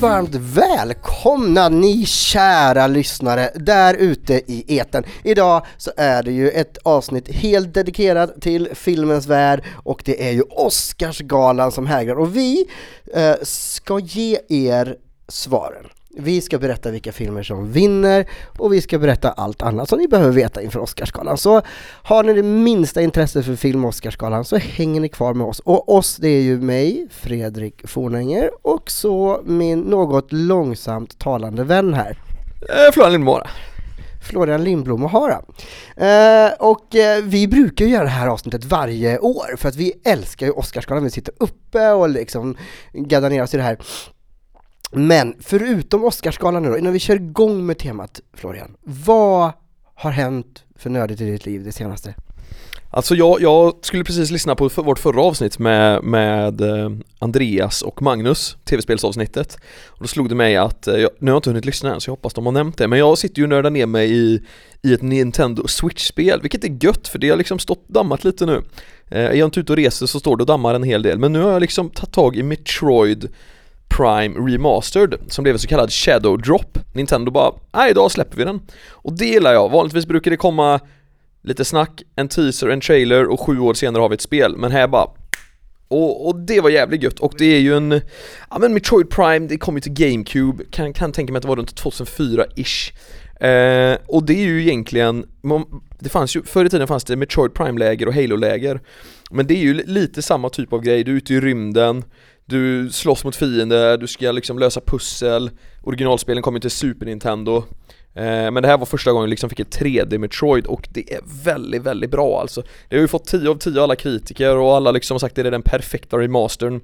Varmt, varmt välkomna ni kära lyssnare där ute i eten. Idag så är det ju ett avsnitt helt dedikerat till filmens värld och det är ju Oscarsgalan som hägrar och vi eh, ska ge er svaren. Vi ska berätta vilka filmer som vinner och vi ska berätta allt annat som ni behöver veta inför Oscarsgalan. Så har ni det minsta intresse för film och Oscarsgalan så hänger ni kvar med oss. Och oss det är ju mig, Fredrik Fornänger och så min något långsamt talande vän här. Eh, Florian Lindmora. Florian Lindblom och Hara. Eh, och eh, vi brukar ju göra det här avsnittet varje år för att vi älskar ju Oscarsgalan, vi sitter uppe och liksom gaddar ner oss i det här. Men förutom Oscarsgalan nu då, innan vi kör igång med temat Florian, vad har hänt för nördigt i ditt liv det senaste? Alltså jag, jag skulle precis lyssna på för, vårt förra avsnitt med, med eh, Andreas och Magnus, tv-spelsavsnittet. Och då slog det mig att, eh, jag, nu har jag inte hunnit lyssna än så jag hoppas de har nämnt det. Men jag sitter ju och nördar ner mig i, i ett Nintendo Switch-spel, vilket är gött för det har liksom stått dammat lite nu. Eh, Är jag inte ute och reser så står det och dammar en hel del, men nu har jag liksom tagit tag i Metroid Prime Remastered som blev en så kallad Shadow Drop. Nintendo bara, nej idag släpper vi den. Och det gillar jag, vanligtvis brukar det komma lite snack, en teaser, en trailer och sju år senare har vi ett spel. Men här bara och, och det var jävligt gött. Och det är ju en, ja men Metroid Prime, det kom ju till GameCube, kan, kan tänka mig att det var runt 2004-ish eh, Och det är ju egentligen, det fanns ju, förr i tiden fanns det Metroid Prime-läger och Halo-läger. Men det är ju lite samma typ av grej, du är ute i rymden du slåss mot fiender, du ska liksom lösa pussel. Originalspelen kom ju till Super Nintendo. Eh, Men det här var första gången vi liksom fick ett 3D Metroid och det är väldigt, väldigt bra alltså. Det har ju fått 10 av 10 alla kritiker och alla liksom har sagt att det är den perfekta remastern.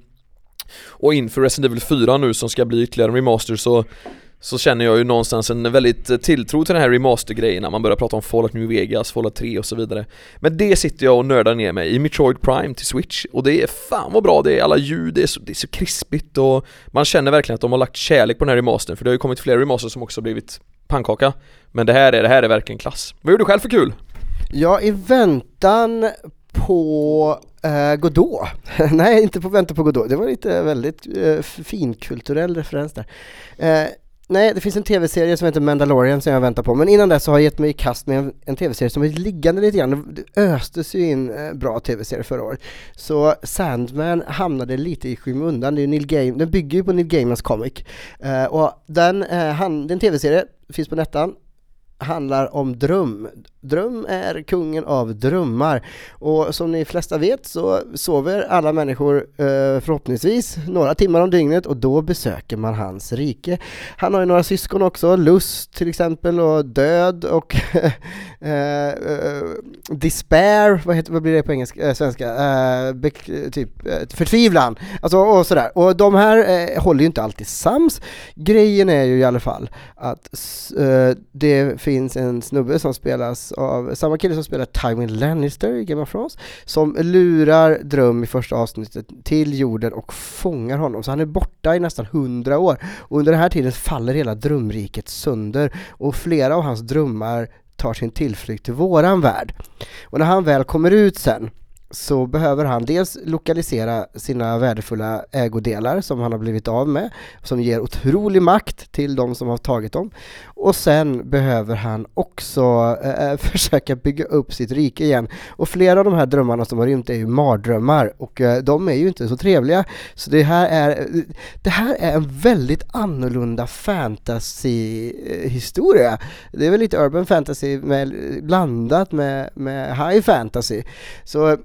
Och inför Resident Evil 4 nu som ska bli ytterligare en remaster så så känner jag ju någonstans en väldigt tilltro till den här remaster-grejen när man börjar prata om Fallout New Vegas, Fallout 3 och så vidare Men det sitter jag och nördar ner mig i Metroid Prime till Switch och det är fan vad bra det är, alla ljud, det är så, det är så krispigt och man känner verkligen att de har lagt kärlek på den här remastern för det har ju kommit flera remasters som också blivit pannkaka Men det här är, det här är verkligen klass. Vad gör du själv för kul? Ja, i väntan på eh, Godot. Nej, inte på väntan på Godot. Det var lite väldigt eh, finkulturell referens där. Eh, Nej, det finns en tv-serie som heter Mandalorian som jag väntar på, men innan dess så har jag gett mig i kast med en, en tv-serie som är liggande lite grann. Det östes ju in eh, bra tv-serier förra året. Så Sandman hamnade lite i skymundan, det är Neil Gaiman, den bygger ju på Neil Gaimans comic. Uh, och den, uh, han, det är en tv-serie, finns på nettan, handlar om dröm. Dröm är kungen av drömmar och som ni flesta vet så sover alla människor eh, förhoppningsvis några timmar om dygnet och då besöker man hans rike. Han har ju några syskon också, Lust till exempel och Död och eh, eh, Despair, vad, heter, vad blir det på engelska, eh, svenska? Eh, typ förtvivlan, alltså och sådär. Och de här håller ju inte alltid sams. Grejen är ju i alla fall att det finns en snubbe som spelas av samma kille som spelar Tywin Lannister i Game of Thrones som lurar Dröm i första avsnittet till jorden och fångar honom. Så han är borta i nästan hundra år och under den här tiden faller hela drömriket sönder och flera av hans drömmar tar sin tillflykt till våran värld. Och när han väl kommer ut sen så behöver han dels lokalisera sina värdefulla ägodelar som han har blivit av med, som ger otrolig makt till de som har tagit dem. Och sen behöver han också eh, eh försöka bygga upp sitt rike igen. Och flera av de här drömmarna som har rymt är ju mardrömmar och eh, de är ju inte så trevliga. Så det här är, det här är en väldigt annorlunda fantasyhistoria. Det är väl lite urban fantasy med, blandat med, med high fantasy. Så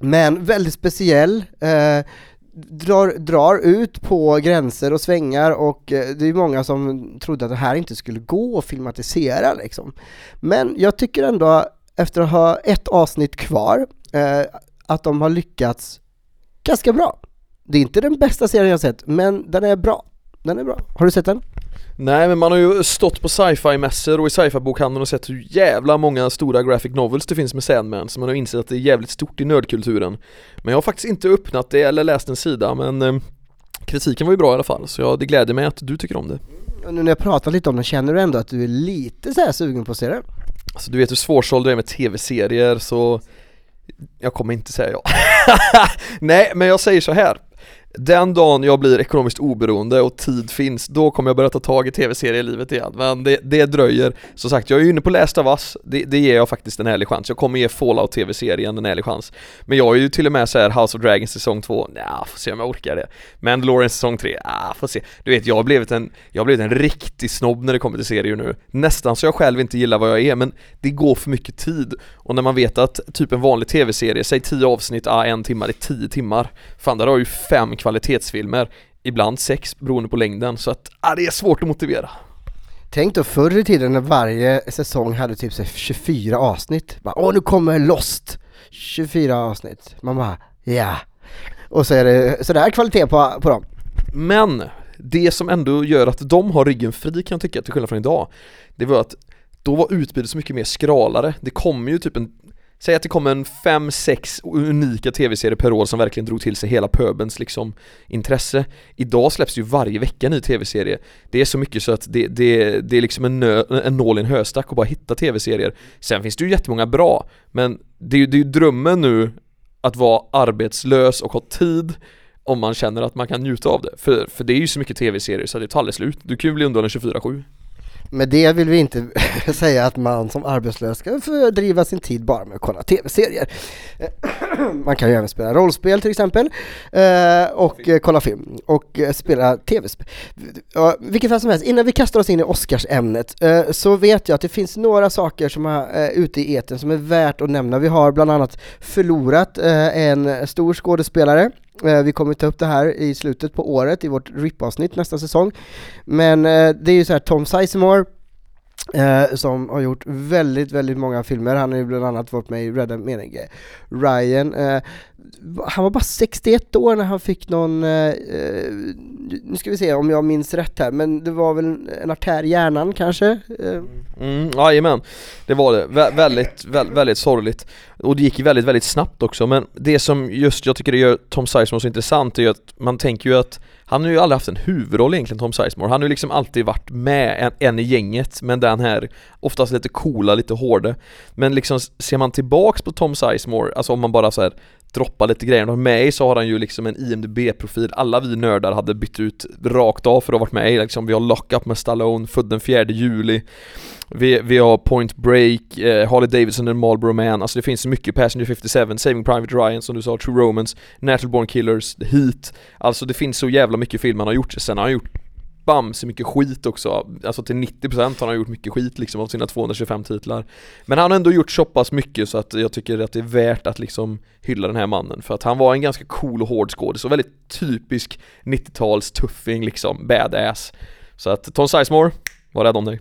men väldigt speciell, eh, drar, drar ut på gränser och svängar och eh, det är många som trodde att det här inte skulle gå att filmatisera liksom. Men jag tycker ändå, efter att ha ett avsnitt kvar, eh, att de har lyckats ganska bra. Det är inte den bästa serien jag sett, men den är bra. Den är bra. Har du sett den? Nej men man har ju stått på sci-fi mässor och i sci-fi bokhandeln och sett hur jävla många stora graphic novels det finns med Sandman så man har insett att det är jävligt stort i nördkulturen. Men jag har faktiskt inte öppnat det eller läst en sida men eh, kritiken var ju bra i alla fall så jag, det gläder mig att du tycker om det. Och Nu när jag pratar lite om den, känner du ändå att du är lite så sugen på att se den? Alltså du vet hur svårsåld du är med tv-serier så jag kommer inte säga ja. Nej men jag säger så här den dagen jag blir ekonomiskt oberoende och tid finns, då kommer jag börja ta tag i TV-serie-livet igen. Men det, det dröjer. Som sagt, jag är ju inne på Last of Us, det, det ger jag faktiskt en ärlig chans. Jag kommer ge Fallout tv-serien en ärlig chans. Men jag är ju till och med så här House of Dragons säsong 2, nja, får se om jag orkar det. Mandalorian säsong 3, ah, får se. Du vet, jag har blivit en, jag har blivit en riktig snobb när det kommer till serier nu. Nästan så jag själv inte gillar vad jag är, men det går för mycket tid. Och när man vet att typ en vanlig tv-serie, säg 10 avsnitt, ah, en timme, det är 10 timmar. Fan, där har ju fem kvalitetsfilmer, ibland sex beroende på längden, så att ah, det är svårt att motivera. Tänk då förr i tiden när varje säsong hade typ så 24 avsnitt. Bara, Åh nu kommer Lost! 24 avsnitt. Man bara, ja. Och så är det sådär kvalitet på, på dem. Men det som ändå gör att de har ryggen fri kan jag tycka, till skillnad från idag, det var att då var utbudet så mycket mer skralare. Det kom ju typ en Säg att det kom en 5-6 unika tv-serier per år som verkligen drog till sig hela pöbens liksom intresse Idag släpps ju varje vecka en ny tv-serie Det är så mycket så att det, det, det är liksom en, nö, en nål i en höstack att bara hitta tv-serier Sen finns det ju jättemånga bra Men det är ju det är drömmen nu att vara arbetslös och ha tid om man känner att man kan njuta av det. För, för det är ju så mycket tv-serier så det tar aldrig slut. Du kan ju bli underhållen 24-7. Med det vill vi inte säga att man som arbetslös ska fördriva sin tid bara med att kolla tv-serier. Man kan ju även spela rollspel till exempel eh, och eh, kolla film och eh, spela tv-spel. Vilket fall som helst, innan vi kastar oss in i Oscarsämnet så vet jag att det finns några saker som är ute i eten som är värt att nämna. Vi har bland annat förlorat en stor skådespelare Eh, Eh, vi kommer ta upp det här i slutet på året i vårt RIP-avsnitt nästa säsong. Men eh, det är ju så här, Tom Sizemore Eh, som har gjort väldigt, väldigt många filmer. Han har ju bland annat varit med i Rädda meningen, Ryan. Eh, han var bara 61 år när han fick någon, eh, eh, nu ska vi se om jag minns rätt här, men det var väl en artär i hjärnan kanske? Eh. Mm, mm jajamän, det var det. Vä väldigt, vä väldigt sorgligt. Och det gick väldigt, väldigt snabbt också, men det som just jag tycker det gör Tom Sizemore så intressant är ju att man tänker ju att han har ju aldrig haft en huvudroll egentligen Tom Sizemore, han har ju liksom alltid varit med en, en i gänget men den här oftast lite coola, lite hårda Men liksom ser man tillbaks på Tom Sizemore, alltså om man bara så här droppa lite grejer, och med i så har han ju liksom en IMDB-profil. Alla vi nördar hade bytt ut rakt av för att ha varit med i, liksom. Vi har 'Lockup' med Stallone, född den 4 juli. Vi, vi har Point Break, eh, Harley Davidson and Marlboro Man, alltså det finns så mycket, Passenger 57, Saving Private Ryan som du sa, True Romance, Natural Born Killers, The Heat. Alltså det finns så jävla mycket film han har gjort, sen har han gjort bam så mycket skit också, alltså till 90% har han gjort mycket skit liksom av sina 225 titlar. Men han har ändå gjort så pass mycket så att jag tycker att det är värt att liksom hylla den här mannen. För att han var en ganska cool och hård skådis och väldigt typisk 90-tals tuffing liksom, badass. Så att Tom Sizemore, var rädd om dig.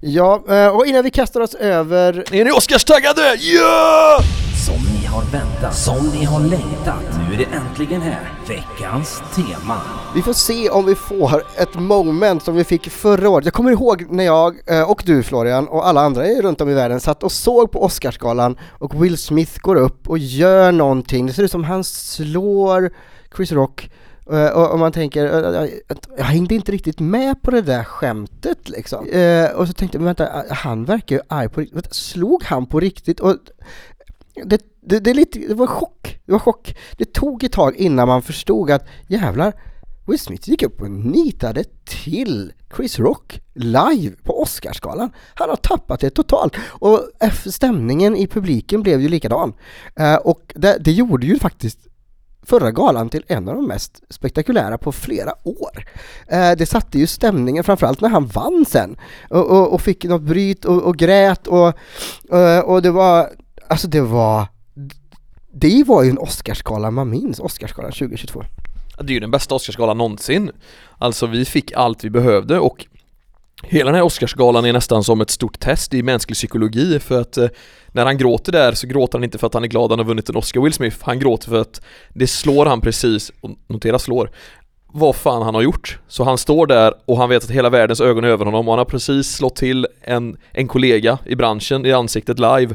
Ja, eh, och innan vi kastar oss över... Är ni Oscarstaggade? Ja! Ni har väntat, som ni har längtat. Nu är det äntligen här, veckans tema. Vi får se om vi får ett moment som vi fick förra året. Jag kommer ihåg när jag eh, och du Florian och alla andra runt om i världen satt och såg på Oscarsgalan och Will Smith går upp och gör någonting. Det ser ut som han slår Chris Rock Uh, och, man tänker, uh, jag hängde inte riktigt med på det där skämtet liksom. Uh, och så tänkte jag, vänta, han verkar ju arg på riktigt. Vänta, slog han på riktigt? Och det, det, det, lite, det var chock, det var chock. Det tog ett tag innan man förstod att jävlar, Will Smith gick upp och nitade till Chris Rock live på Oscarsgalan. Han har tappat det totalt och stämningen i publiken blev ju likadan. Eh, och det, det gjorde ju faktiskt förra galan till en av de mest spektakulära på flera år. Eh, det satte ju stämningen, framförallt när han vann sen och, och, och fick något bryt och, och grät och, eh, och det var, alltså det var, det var ju en Oscarsgala man minns, Oscarsgalan 2022. Det är ju den bästa Oscarsgalan någonsin. Alltså vi fick allt vi behövde och Hela den här Oscarsgalan är nästan som ett stort test i mänsklig psykologi för att eh, när han gråter där så gråter han inte för att han är glad att han har vunnit en Oscar Will Smith, han gråter för att det slår han precis, och notera slår, vad fan han har gjort. Så han står där och han vet att hela världens ögon är över honom och han har precis slått till en, en kollega i branschen i ansiktet live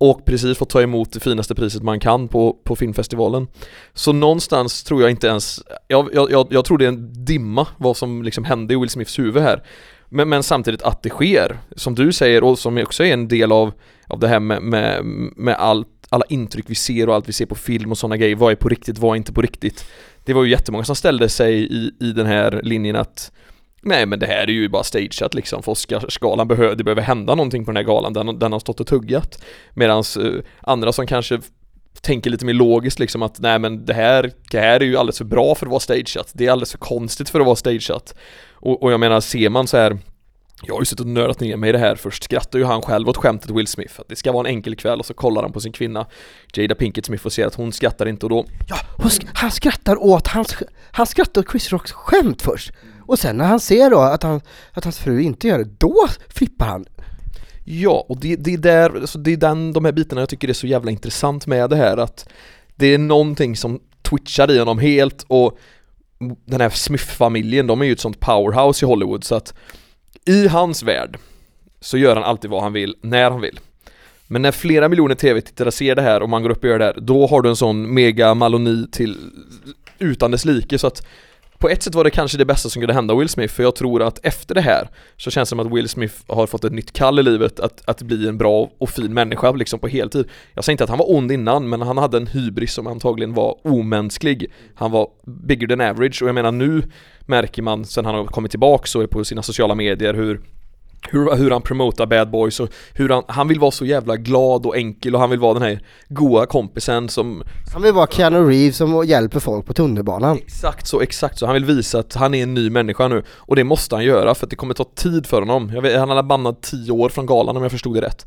och precis fått ta emot det finaste priset man kan på, på filmfestivalen. Så någonstans tror jag inte ens, jag, jag, jag tror det är en dimma vad som liksom hände i Will Smiths huvud här. Men, men samtidigt att det sker, som du säger och som också är en del av, av det här med, med, med allt, alla intryck vi ser och allt vi ser på film och sådana grejer. Vad är på riktigt, vad är inte på riktigt? det var ju jättemånga som ställde sig i, i den här linjen att Nej men det här är ju bara stageat liksom, för Oscarsgalan behöver, det behöver hända någonting på den här galan, den, den har stått och tuggat. Medan uh, eh, andra som kanske tänker lite mer logiskt liksom att nej men det här, det här är ju alldeles för bra för att vara stageat, det är alldeles för konstigt för att vara stageat. Och, och jag menar, ser man så här jag har ju suttit och nördat ner mig i det här, först skrattar ju han själv åt skämtet Will Smith, att det ska vara en enkel kväll och så kollar han på sin kvinna Jada Pinkett Smith och ser att hon skrattar inte och då Ja, sk han skrattar åt, hans, han skrattar åt Chris Rocks skämt först! Och sen när han ser då att, han, att hans fru inte gör det, då flippar han! Ja, och det, det är där, alltså det är den, de här bitarna jag tycker är så jävla intressant med det här att det är någonting som twitchar i honom helt och den här Smith-familjen, de är ju ett sånt powerhouse i Hollywood så att i hans värld så gör han alltid vad han vill, när han vill. Men när flera miljoner tv-tittare ser det här och man går upp och gör det här, då har du en sån mega maloni till utan dess like så att på ett sätt var det kanske det bästa som kunde hända Will Smith för jag tror att efter det här så känns det som att Will Smith har fått ett nytt kall i livet att, att bli en bra och fin människa liksom på heltid. Jag säger inte att han var ond innan men han hade en hybris som antagligen var omänsklig. Han var bigger than average och jag menar nu märker man sen han har kommit tillbaks och är på sina sociala medier hur hur, hur han promotar Bad Boys och hur han, han vill vara så jävla glad och enkel och han vill vara den här goa kompisen som Han vill vara Keanu Reeves som hjälper folk på tunnelbanan. Exakt så, exakt så, han vill visa att han är en ny människa nu. Och det måste han göra för att det kommer ta tid för honom. Jag vet, Han har bannat tio år från galan om jag förstod det rätt.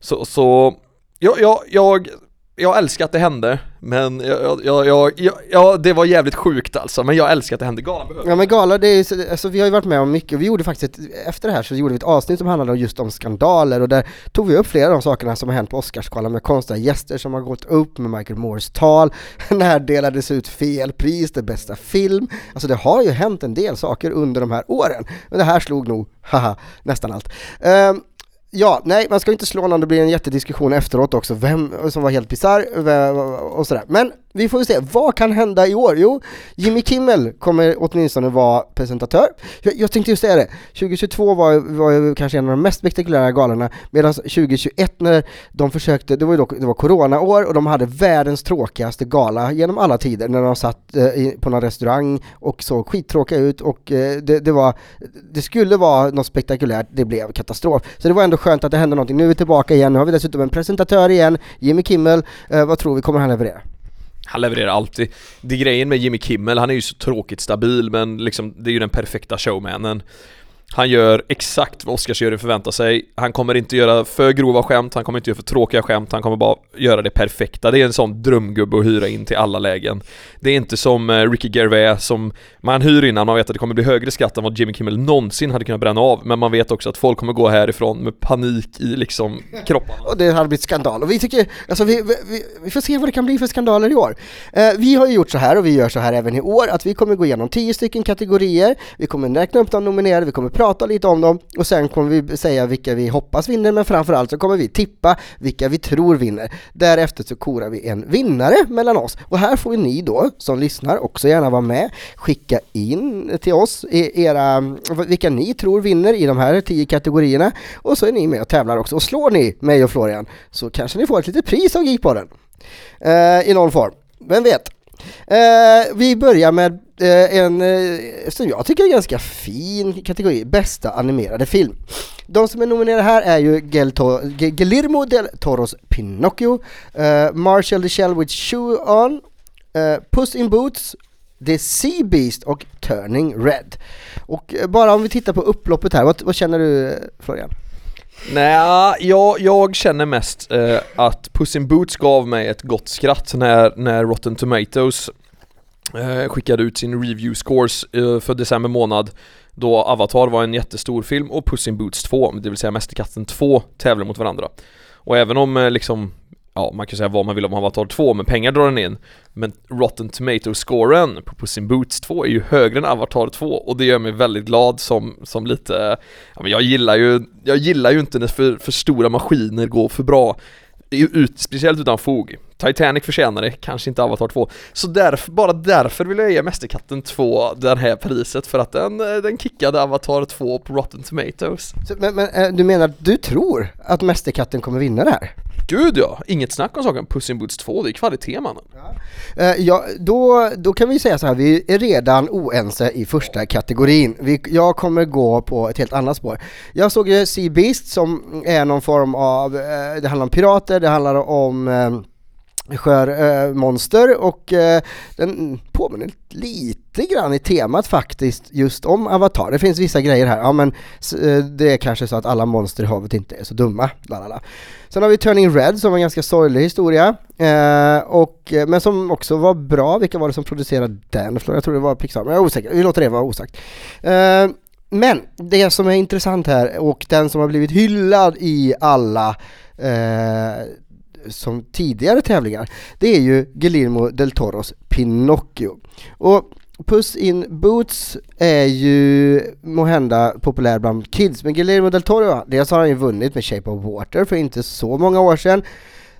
Så, så Ja, ja, jag jag älskar att det hände, men jag, jag, jag, ja, det var jävligt sjukt alltså, men jag älskar att det hände, galan behöver Ja men gala, det är alltså vi har ju varit med om mycket, vi gjorde faktiskt, ett, efter det här så gjorde vi ett avsnitt som handlade just om skandaler och där tog vi upp flera av de sakerna som har hänt på Oscarsgalan med konstiga gäster som har gått upp med Michael Moores tal, när delades ut fel pris, det bästa film, alltså det har ju hänt en del saker under de här åren, men det här slog nog, haha, nästan allt. Um, Ja, nej man ska inte slå någon, det blir en jättediskussion efteråt också, vem som var helt bisarr och sådär. Men vi får väl se, vad kan hända i år? Jo, Jimmy Kimmel kommer åtminstone vara presentatör. Jag, jag tänkte just säga det, 2022 var, var ju kanske en av de mest spektakulära galorna, medan 2021 när de försökte, det var ju då, det var coronaår och de hade världens tråkigaste gala genom alla tider, när de satt eh, på någon restaurang och såg skittråkiga ut och eh, det, det, var, det skulle vara något spektakulärt, det blev katastrof. Så det var ändå skönt att det hände någonting. Nu är vi tillbaka igen, nu har vi dessutom en presentatör igen, Jimmy Kimmel. Eh, vad tror vi, kommer han leverera? Han levererar alltid. Det är grejen med Jimmy Kimmel, han är ju så tråkigt stabil men liksom det är ju den perfekta showmanen. Han gör exakt vad Oscarsjuryn förväntar sig. Han kommer inte göra för grova skämt, han kommer inte göra för tråkiga skämt, han kommer bara göra det perfekta. Det är en sån drömgubbe att hyra in till alla lägen. Det är inte som eh, Ricky Gervais som man hyr innan man vet att det kommer bli högre skatt än vad Jimmy Kimmel någonsin hade kunnat bränna av. Men man vet också att folk kommer gå härifrån med panik i liksom kroppen. Och det hade blivit skandal. Och vi tycker, alltså vi, vi, vi får se vad det kan bli för skandaler i år. Eh, vi har ju gjort så här och vi gör så här även i år att vi kommer gå igenom tio stycken kategorier. Vi kommer räkna upp de nominerade, vi kommer prata lite om dem och sen kommer vi säga vilka vi hoppas vinner men framförallt så kommer vi tippa vilka vi tror vinner. Därefter så korar vi en vinnare mellan oss och här får ni då som lyssnar också gärna vara med. Skicka in till oss era, vilka ni tror vinner i de här tio kategorierna och så är ni med och tävlar också och slår ni mig och Florian så kanske ni får ett litet pris av Geekpodden uh, eh, i någon form. Vem vet? Uh, vi börjar med Eh, en, eh, som jag tycker är ganska fin kategori, bästa animerade film. De som är nominerade här är ju Guillermo del Toros Pinocchio, uh, Marshall the Shell with Shoe On, uh, Puss in Boots, The Sea Beast och Turning Red. Och bara om vi tittar på upploppet här, vad, vad känner du Florian? Nej, jag, jag känner mest eh, att Puss in Boots gav mig ett gott skratt när, när Rotten Tomatoes Eh, skickade ut sin review scores eh, för december månad då Avatar var en jättestor film och Puss in Boots 2, det vill säga Mästerkatten 2, tävlar mot varandra. Och även om eh, liksom Ja, man kan säga vad man vill om Avatar 2, men pengar drar den in. Men Rotten Tomato-scoren på Puss in Boots 2 är ju högre än Avatar 2 och det gör mig väldigt glad som, som lite, ja men jag gillar ju, jag gillar ju inte när för, för stora maskiner går för bra ut, speciellt utan fog. Titanic förtjänar det, kanske inte Avatar 2. Så därför, bara därför vill jag ge Mästerkatten 2 det här priset för att den, eh, den kickade Avatar 2 på Rotten Tomatoes. Så, men, men eh, du menar att du tror att Mästerkatten kommer vinna det här? Gud ja, inget snack om saken. Puss in Boots 2, det är kvalitet mannen. Eh, ja, då, då kan vi säga så här, vi är redan oense i första kategorin. Vi, jag kommer gå på ett helt annat spår. Jag såg ju Sea Beast som är någon form av, det handlar om pirater, det handlar om eh, skörmonster och eh, den påminner lite grann i temat faktiskt just om Avatar. Det finns vissa grejer här, ja men eh, det är kanske så att alla monster i havet inte är så dumma. Lalala. Sen har vi Turning Red som var en ganska sorglig historia, eh, och, men som också var bra. Vilka var det som producerade den? Förlåt, Jag tror det var Pixar, men jag är osäker. Vi låter det vara osagt. Men det som är intressant här och den som har blivit hyllad i alla eh, som tidigare tävlingar, det är ju Guillermo del Toros Pinocchio. Och Puss in Boots är ju måhända populär bland kids, men Guillermo del Toro, dels har han ju vunnit med Shape of Water för inte så många år sedan.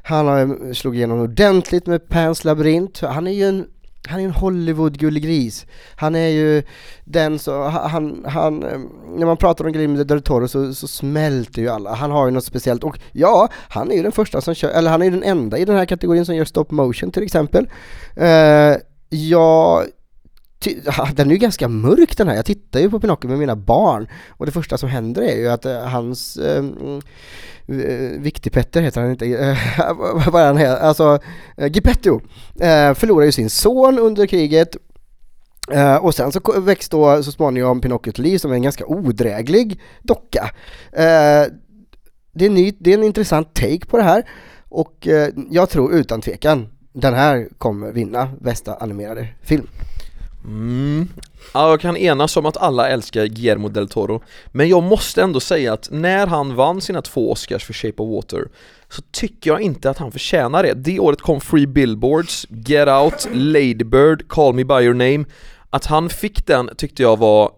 Han har ju slog igenom ordentligt med Pans labyrint. Han är ju en han är en Hollywood-gullegris. Han är ju den så, han, han, eh, när man pratar om Guillermo del Toro så, så smälter ju alla. Han har ju något speciellt och ja, han är ju den första som kör, eller han är ju den enda i den här kategorin som gör stop motion till exempel. Eh, uh, jag den är ju ganska mörk den här. Jag tittar ju på Pinocchio med mina barn och det första som händer är ju att eh, hans ehm, eh, Viktig-Petter heter han inte, eh, vad är han heter? Alltså eh, Gepetto eh, förlorar ju sin son under kriget uh, och sen så väcks då så småningom Pinocchio till liv som är en ganska odräglig docka. Uh, det, är ny, det är en intressant take på det här och uh, jag tror utan tvekan den här kommer vinna bästa animerade film. Mm. Ja, jag kan enas om att alla älskar Guillermo del Toro Men jag måste ändå säga att när han vann sina två Oscars för Shape of Water Så tycker jag inte att han förtjänar det Det året kom Free Billboards, Get Out, Lady Bird, Call Me By Your Name Att han fick den tyckte jag var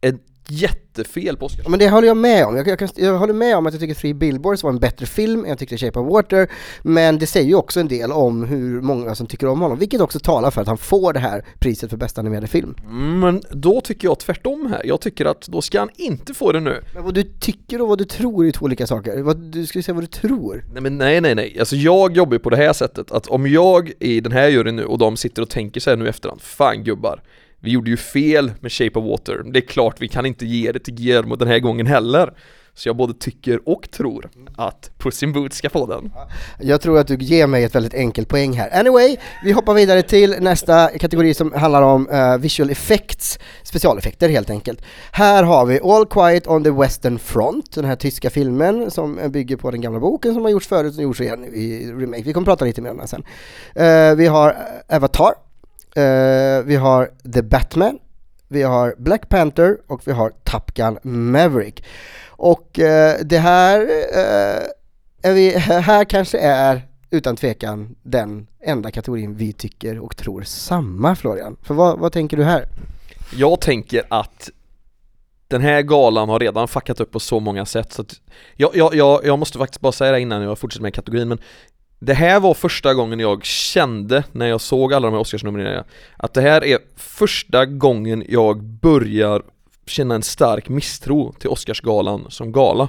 ett jättefel på Oscars men det håller jag med om. Jag, jag, jag håller med om att jag tycker Three Billboards var en bättre film än jag tyckte Shape of Water, men det säger ju också en del om hur många som tycker om honom, vilket också talar för att han får det här priset för bästa animerade film. Men då tycker jag tvärtom här, jag tycker att då ska han inte få det nu Men vad du tycker och vad du tror är två olika saker. Vad, du skulle säga vad du tror. Nej men nej nej nej, alltså jag jobbar ju på det här sättet att om jag i den här juryn nu och de sitter och tänker sig nu efterhand, fan gubbar vi gjorde ju fel med Shape of Water, det är klart vi kan inte ge det till Guillermo den här gången heller Så jag både tycker och tror att Puss in Boots ska få den Jag tror att du ger mig ett väldigt enkelt poäng här. Anyway, vi hoppar vidare till nästa kategori som handlar om uh, visual effects, specialeffekter helt enkelt. Här har vi All Quiet on the Western Front, den här tyska filmen som bygger på den gamla boken som har gjorts förut och gjorts igen i remake. Vi kommer prata lite mer om den sen. Uh, vi har Avatar, eh, vi har The Batman, vi har Black Panther och vi har Top Gun Maverick. Och eh, det här eh, är vi, här kanske är utan tvekan den enda kategorin vi tycker och tror samma Florian. För vad, vad tänker du här? Jag tänker att den här galan har redan fuckat upp på så många sätt så att jag, jag, jag, jag måste faktiskt bara säga det innan jag fortsätter med kategorin men det här var första gången jag kände när jag såg alla de här Oscarsnomineringarna att det här är första gången jag börjar känna en stark misstro till Oscarsgalan som gala.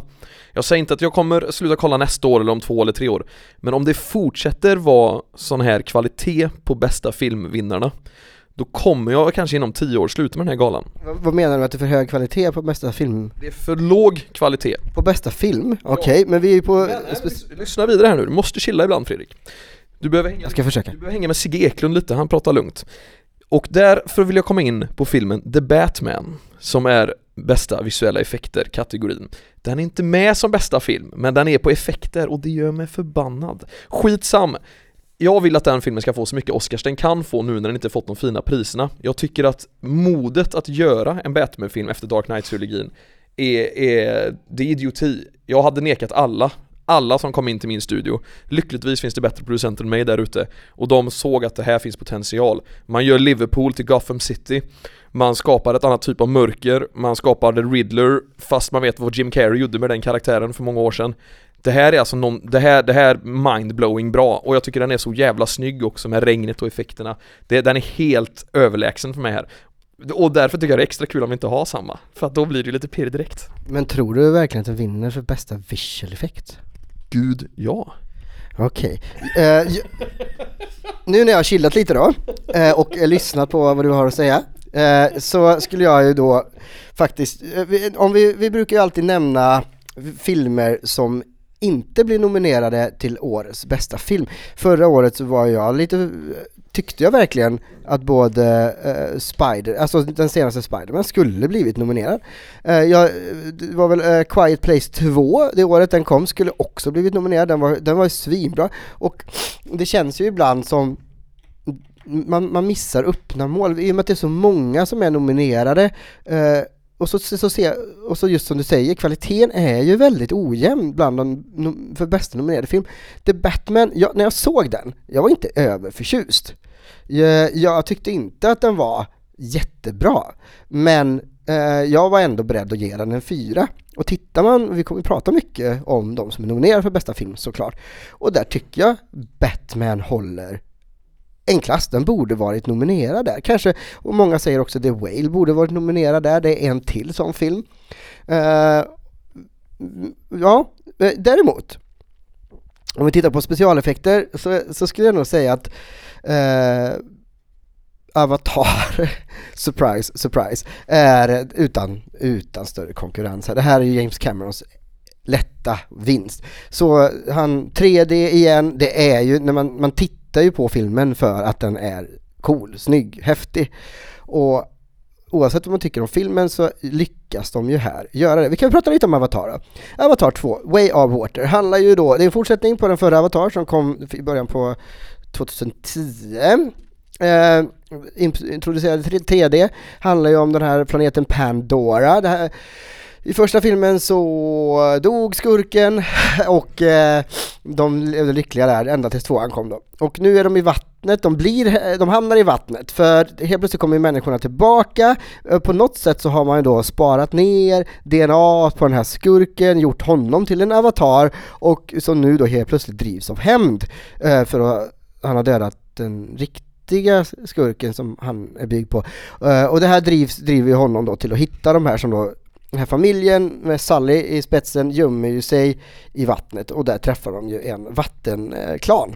Jag säger inte att jag kommer sluta kolla nästa år eller om två eller tre år men om det fortsätter vara sån här kvalitet på bästa filmvinnarna då kommer jag kanske inom tio år sluta med den här galan. Vad, menar du att det är för hög kvalitet på bästa film? Det är för låg kvalitet. På bästa film? Okej, men vi är ju på... Men, spe- lyssna vidare här nu, du måste chilla ibland Fredrik. Du behöver hänga, jag ska försöka. du behöver hänga med Sigge Eklund lite, han pratar lugnt. Och därför vill jag komma in på filmen The Batman, som är bästa visuella effekter-kategorin. Den är inte med som bästa film, men den är på effekter och det gör mig förbannad. Skitsam! Jag vill att den filmen ska få så mycket Oscars den kan få nu när den inte fått de fina priserna. Jag tycker att modet att göra en Batman-film efter Dark Knight-trilogin är, är, det är idioti. Jag hade nekat alla, alla som kom in till min studio. Lyckligtvis finns det bättre producenter än mig där ute och de såg att det här finns potential. Man gör Liverpool till Gotham City, man skapar ett annat typ av mörker, man skapar The Riddler fast man vet vad Jim Carrey gjorde med den karaktären för många år sedan. Det här är alltså någon, det här, det här mindblowing bra och jag tycker den är så jävla snygg också med regnet och effekterna. Det, den är helt överlägsen för mig här. Och därför tycker jag det är extra kul om vi inte har samma, för att då blir det ju lite pirr direkt. Men tror du verkligen att den vinner för bästa visual effekt? Gud, ja. Okej. Eh, ju- nu när jag har chillat lite då eh, och eh, lyssnat på vad du har att säga eh, så skulle jag ju då faktiskt, eh, om vi, vi brukar ju alltid nämna filmer som inte blir nominerade till årets bästa film. Förra året så var jag lite, tyckte jag verkligen att både uh, Spider, alltså den senaste Spiderman skulle blivit nominerad. Uh, jag, det var väl uh, Quiet Place 2 det året den kom, skulle också blivit nominerad, den var, den var ju svinbra. Och det känns ju ibland som man, man missar öppna mål, i och med att det är så många som är nominerade uh, och så, så, så ser, och så just som du säger, kvaliteten är ju väldigt ojämn bland de no- för bästa nominerade film. The Batman, jag, när jag såg den, jag var inte överförtjust. Jag, jag tyckte inte att den var jättebra, men eh, jag var ändå beredd att ge den en fyra. Och tittar man, vi kommer prata mycket om de som är nominerade för bästa film såklart, och där tycker jag Batman håller en klass, den borde varit nominerad där. Kanske, och många säger också The Whale borde varit nominerad där, det är en till sån film. Uh, ja, eh, däremot, om vi tittar på specialeffekter så, så skulle jag nog säga att uh, Avatar, surprise, surprise, är utan, utan större konkurrens här. Det här är ju James Camerons lätta vinst. Så han 3D igen, det är ju när man, man tittar tittar ju på filmen för att den är cool, snygg, häftig. Och oavsett vad man tycker om filmen så lyckas de ju här göra det. Vi kan prata lite om Avatar då. Avatar 2, Way of Water, handlar ju då, det är en fortsättning på den förra Avatar som kom i början på 2010. Eh, introducerade 3D, handlar ju om den här planeten Pandora. Det här, i första filmen så dog skurken och eh, de levde lyckliga där ända tills tvåan kom då. Och nu är de i vattnet, de, blir, de hamnar i vattnet för helt plötsligt kommer ju människorna tillbaka. Eh, på något sätt så har man ju då sparat ner DNA på den här skurken, gjort honom till en avatar och som nu då helt plötsligt drivs av hämnd eh, för att han har dödat den riktiga skurken som han är byggd på. Uh, Och det här drivs, driver ju honom då till att hitta de här som då den här familjen med Sally i spetsen gömmer ju sig i vattnet och där träffar de ju en vattenklan.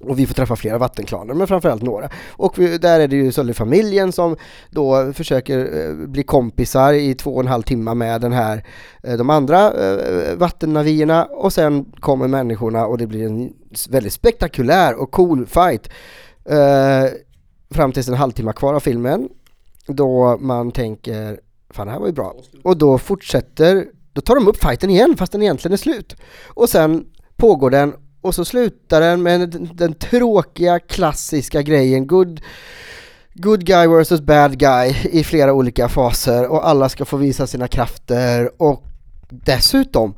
Och vi får träffa flera vattenklaner, men framförallt några. Och vi, där är det ju Sully-familjen som då försöker eh, bli kompisar i två och en halv timme med den här, eh, de andra eh, vattennavierna och sen kommer människorna och det blir en väldigt spektakulär och cool fight. Eh, fram tills en halvtimme kvar av filmen då man tänker fan det här var ju bra. Och då fortsätter, då tar de upp fighten igen fast den egentligen är slut. Och sen pågår den och så slutar den med den, den tråkiga klassiska grejen good Good guy versus bad guy i flera olika faser och alla ska få visa sina krafter och dessutom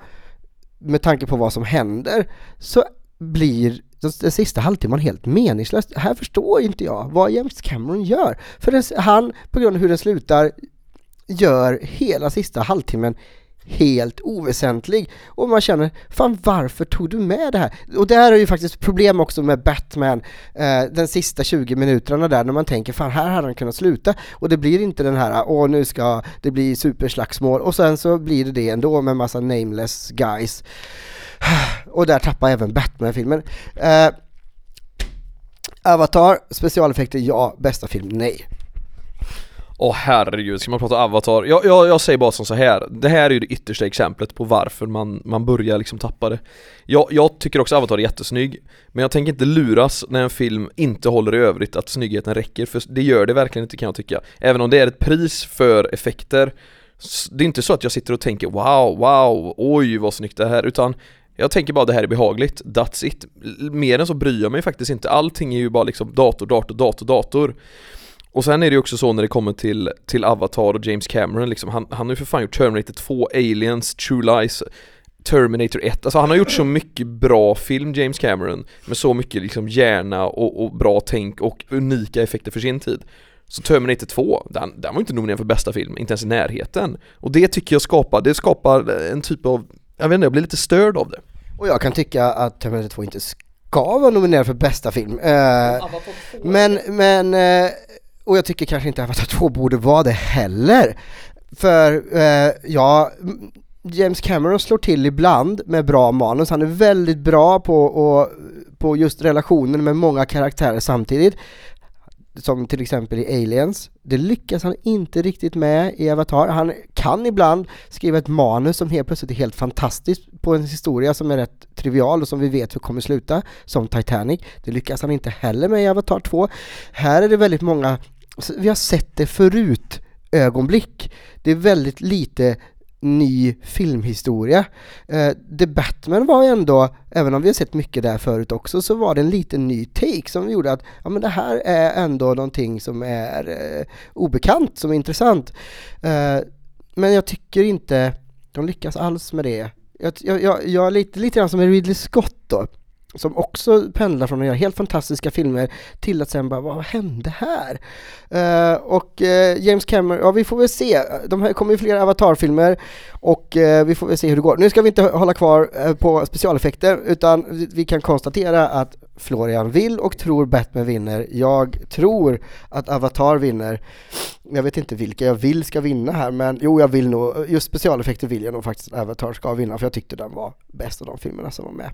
med tanke på vad som händer så blir den, sista halvtimman helt meningslös. Här förstår inte jag vad James Cameron gör. För han, på grund av hur den slutar, gör hela sista halvtimmen helt oväsentlig och man känner fan varför tog du med det här? Och det här är ju faktiskt problem också med Batman eh, den sista 20 minuterna där när man tänker fan här hade han kunnat sluta och det blir inte den här åh nu ska det bli superslagsmål och sen så blir det det ändå med massa nameless guys och där tappar även Batman-filmen. Eh, Avatar, specialeffekter ja, bästa film nej. Åh herregud, ska man prata Avatar? Jag, jag, jag säger bara som så här. det här är ju det yttersta exemplet på varför man, man börjar liksom tappa det jag, jag tycker också Avatar är jättesnygg Men jag tänker inte luras när en film inte håller i övrigt att snyggheten räcker, för det gör det verkligen inte kan jag tycka Även om det är ett pris för effekter Det är inte så att jag sitter och tänker wow, wow, oj vad snyggt det här utan jag tänker bara det här är behagligt, that's it. Mer än så bryr jag mig faktiskt inte, allting är ju bara liksom dator, dator, dator, dator och sen är det ju också så när det kommer till, till Avatar och James Cameron liksom, han, han har ju för fan gjort Terminator 2, Aliens, True Lies, Terminator 1, alltså han har gjort så mycket bra film James Cameron med så mycket liksom hjärna och, och bra tänk och unika effekter för sin tid. Så Terminator 2, den, den var inte nominerad för bästa film, inte ens i närheten. Och det tycker jag skapar, det skapar en typ av jag vet inte, jag blir lite störd av det. Och jag kan tycka att Terminator 2 inte ska vara nominerad för bästa film. Eh, men, men, eh, och jag tycker kanske inte Avatar 2 borde vara det heller. För, eh, ja, James Cameron slår till ibland med bra manus, han är väldigt bra på, och, på just relationen med många karaktärer samtidigt. Som till exempel i Aliens, det lyckas han inte riktigt med i Avatar. Han kan ibland skriva ett manus som helt plötsligt är helt fantastiskt på en historia som är rätt trivial och som vi vet hur kommer sluta, som Titanic. Det lyckas han inte heller med i Avatar 2. Här är det väldigt många, vi har sett det förut, ögonblick. Det är väldigt lite ny filmhistoria. Eh, The Batman var ändå, även om vi har sett mycket där förut också, så var det en liten ny take som gjorde att ja, men det här är ändå någonting som är eh, obekant, som är intressant. Eh, men jag tycker inte de lyckas alls med det. Jag, jag, jag, jag är lite, lite grann som med Ridley Scott då, som också pendlar från att göra helt fantastiska filmer till att sen bara, vad hände här? Uh, och uh, James Cameron, ja vi får väl se, de här kommer ju flera Avatar-filmer och uh, vi får väl se hur det går. Nu ska vi inte hålla kvar på specialeffekter utan vi, vi kan konstatera att Florian vill och tror Batman vinner. Jag tror att Avatar vinner. Jag vet inte vilka jag vill ska vinna här men jo jag vill nog, just specialeffekter vill jag nog faktiskt att Avatar ska vinna för jag tyckte den var bäst av de filmerna som var med.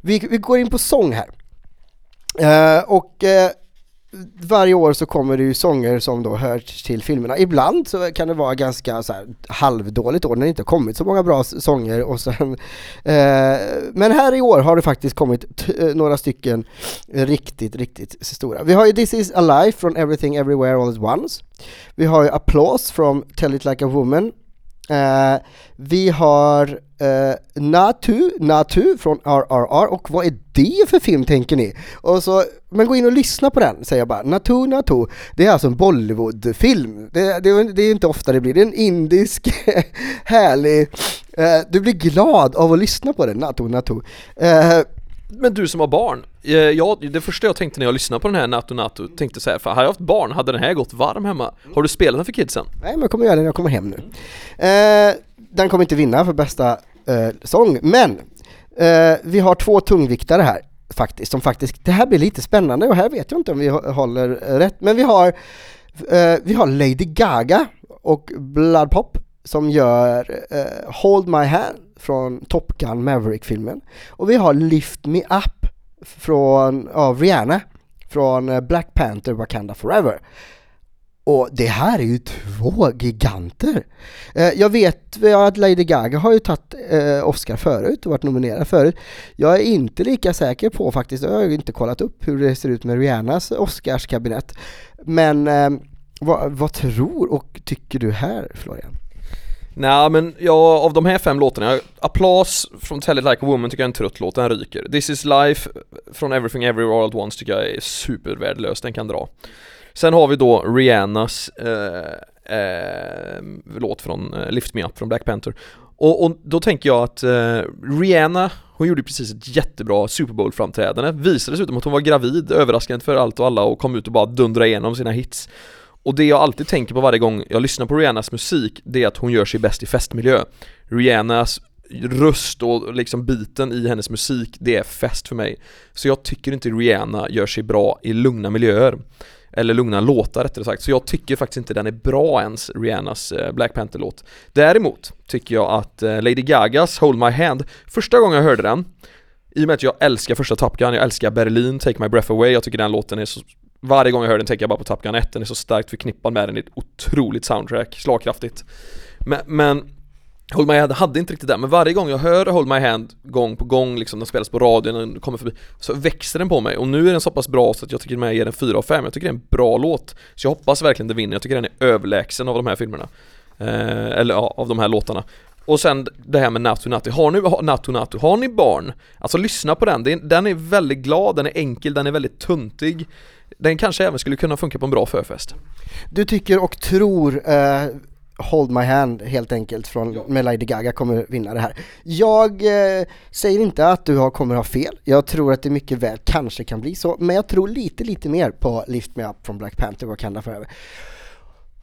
Vi, vi går in på sång här. Eh, och eh, varje år så kommer det ju sånger som då hör till filmerna. Ibland så kan det vara ganska så här halvdåligt år när det inte har kommit så många bra sånger och sen eh, Men här i år har det faktiskt kommit t- eh, några stycken riktigt, riktigt stora. Vi har ju This is Alive från Everything Everywhere All At Once. Vi har ju Applause från Tell It Like A Woman. Uh, vi har uh, Natu, Natu från RRR och vad är det för film tänker ni? Och så, men gå in och lyssna på den säger jag bara. Natu, Natu. Det är alltså en Bollywoodfilm. Det, det, det är inte ofta det blir. Det är en indisk härlig, Uh, du blir glad av att lyssna på den, Natu, Natu. Uh, men du som har barn, eh, jag, det första jag tänkte när jag lyssnade på den här Nato Nato, tänkte så här, för hade jag haft barn hade den här gått varm hemma. Har du spelat den för kidsen? Nej men jag kommer göra det när jag kommer hem nu. Eh, den kommer inte vinna för bästa eh, sång, men eh, vi har två tungviktare här faktiskt, som faktiskt, det här blir lite spännande och här vet jag inte om vi håller rätt, men vi har, eh, vi har Lady Gaga och Blood Pop som gör eh, Hold My Hand från Top Gun Maverick-filmen och vi har Lift Me Up från, av Rihanna från eh, Black Panther Wakanda Forever. Och det här är ju två giganter! Eh, jag vet att Lady Gaga har ju tagit eh, Oscar förut och varit nominerad förut. Jag är inte lika säker på faktiskt, jag har ju inte kollat upp hur det ser ut med Rihannas Oscarskabinett. Men eh, vad, vad tror och tycker du här Florian? Nej men jag, av de här fem låtarna, Applause från Tell It Like A Woman tycker jag är en trött låt, den ryker. This Is Life från Everything Everywhere All At Once tycker jag är supervärdelös, den kan dra. Sen har vi då Rihannas eh, eh, låt från eh, Lift Me Up från Black Panther. Och, och då tänker jag att eh, Rihanna, hon gjorde precis ett jättebra Super Bowl-framträdande, visade dessutom att hon var gravid, överraskande för allt och alla och kom ut och bara dundrade igenom sina hits. Och det jag alltid tänker på varje gång jag lyssnar på Rihannas musik, det är att hon gör sig bäst i festmiljö. Rihannas röst och liksom biten i hennes musik, det är fest för mig. Så jag tycker inte Rihanna gör sig bra i lugna miljöer. Eller lugna låtar rättare sagt. Så jag tycker faktiskt inte den är bra ens, Rihannas eh, Black Panther-låt. Däremot tycker jag att eh, Lady Gagas Hold My Hand, första gången jag hörde den, i och med att jag älskar första Top Gun, jag älskar Berlin, Take My Breath Away, jag tycker den låten är så varje gång jag hör den tänker jag bara på Top Gun 1, den är så starkt förknippad med den, det är ett otroligt soundtrack, slagkraftigt. Men, men Hold My Hand hade inte riktigt det, men varje gång jag hör Hold My Hand gång på gång, liksom den spelas på radion, den kommer förbi, så växer den på mig. Och nu är den så pass bra så att jag tycker med ger den 4 av 5. Jag tycker det är en bra låt. Så jag hoppas verkligen den vinner, jag tycker den är överlägsen av de här filmerna. Eh, eller ja, av de här låtarna. Och sen det här med Natu Natu, har ni ha- Natu Natu, har ni barn? Alltså lyssna på den, den är väldigt glad, den är enkel, den är väldigt tuntig den kanske även skulle kunna funka på en bra förfest. Du tycker och tror eh, Hold My Hand helt enkelt från med Lady Gaga kommer vinna det här. Jag eh, säger inte att du har, kommer ha fel, jag tror att det mycket väl kanske kan bli så, men jag tror lite lite mer på Lift Me Up från Black Panther Wakanda Forever.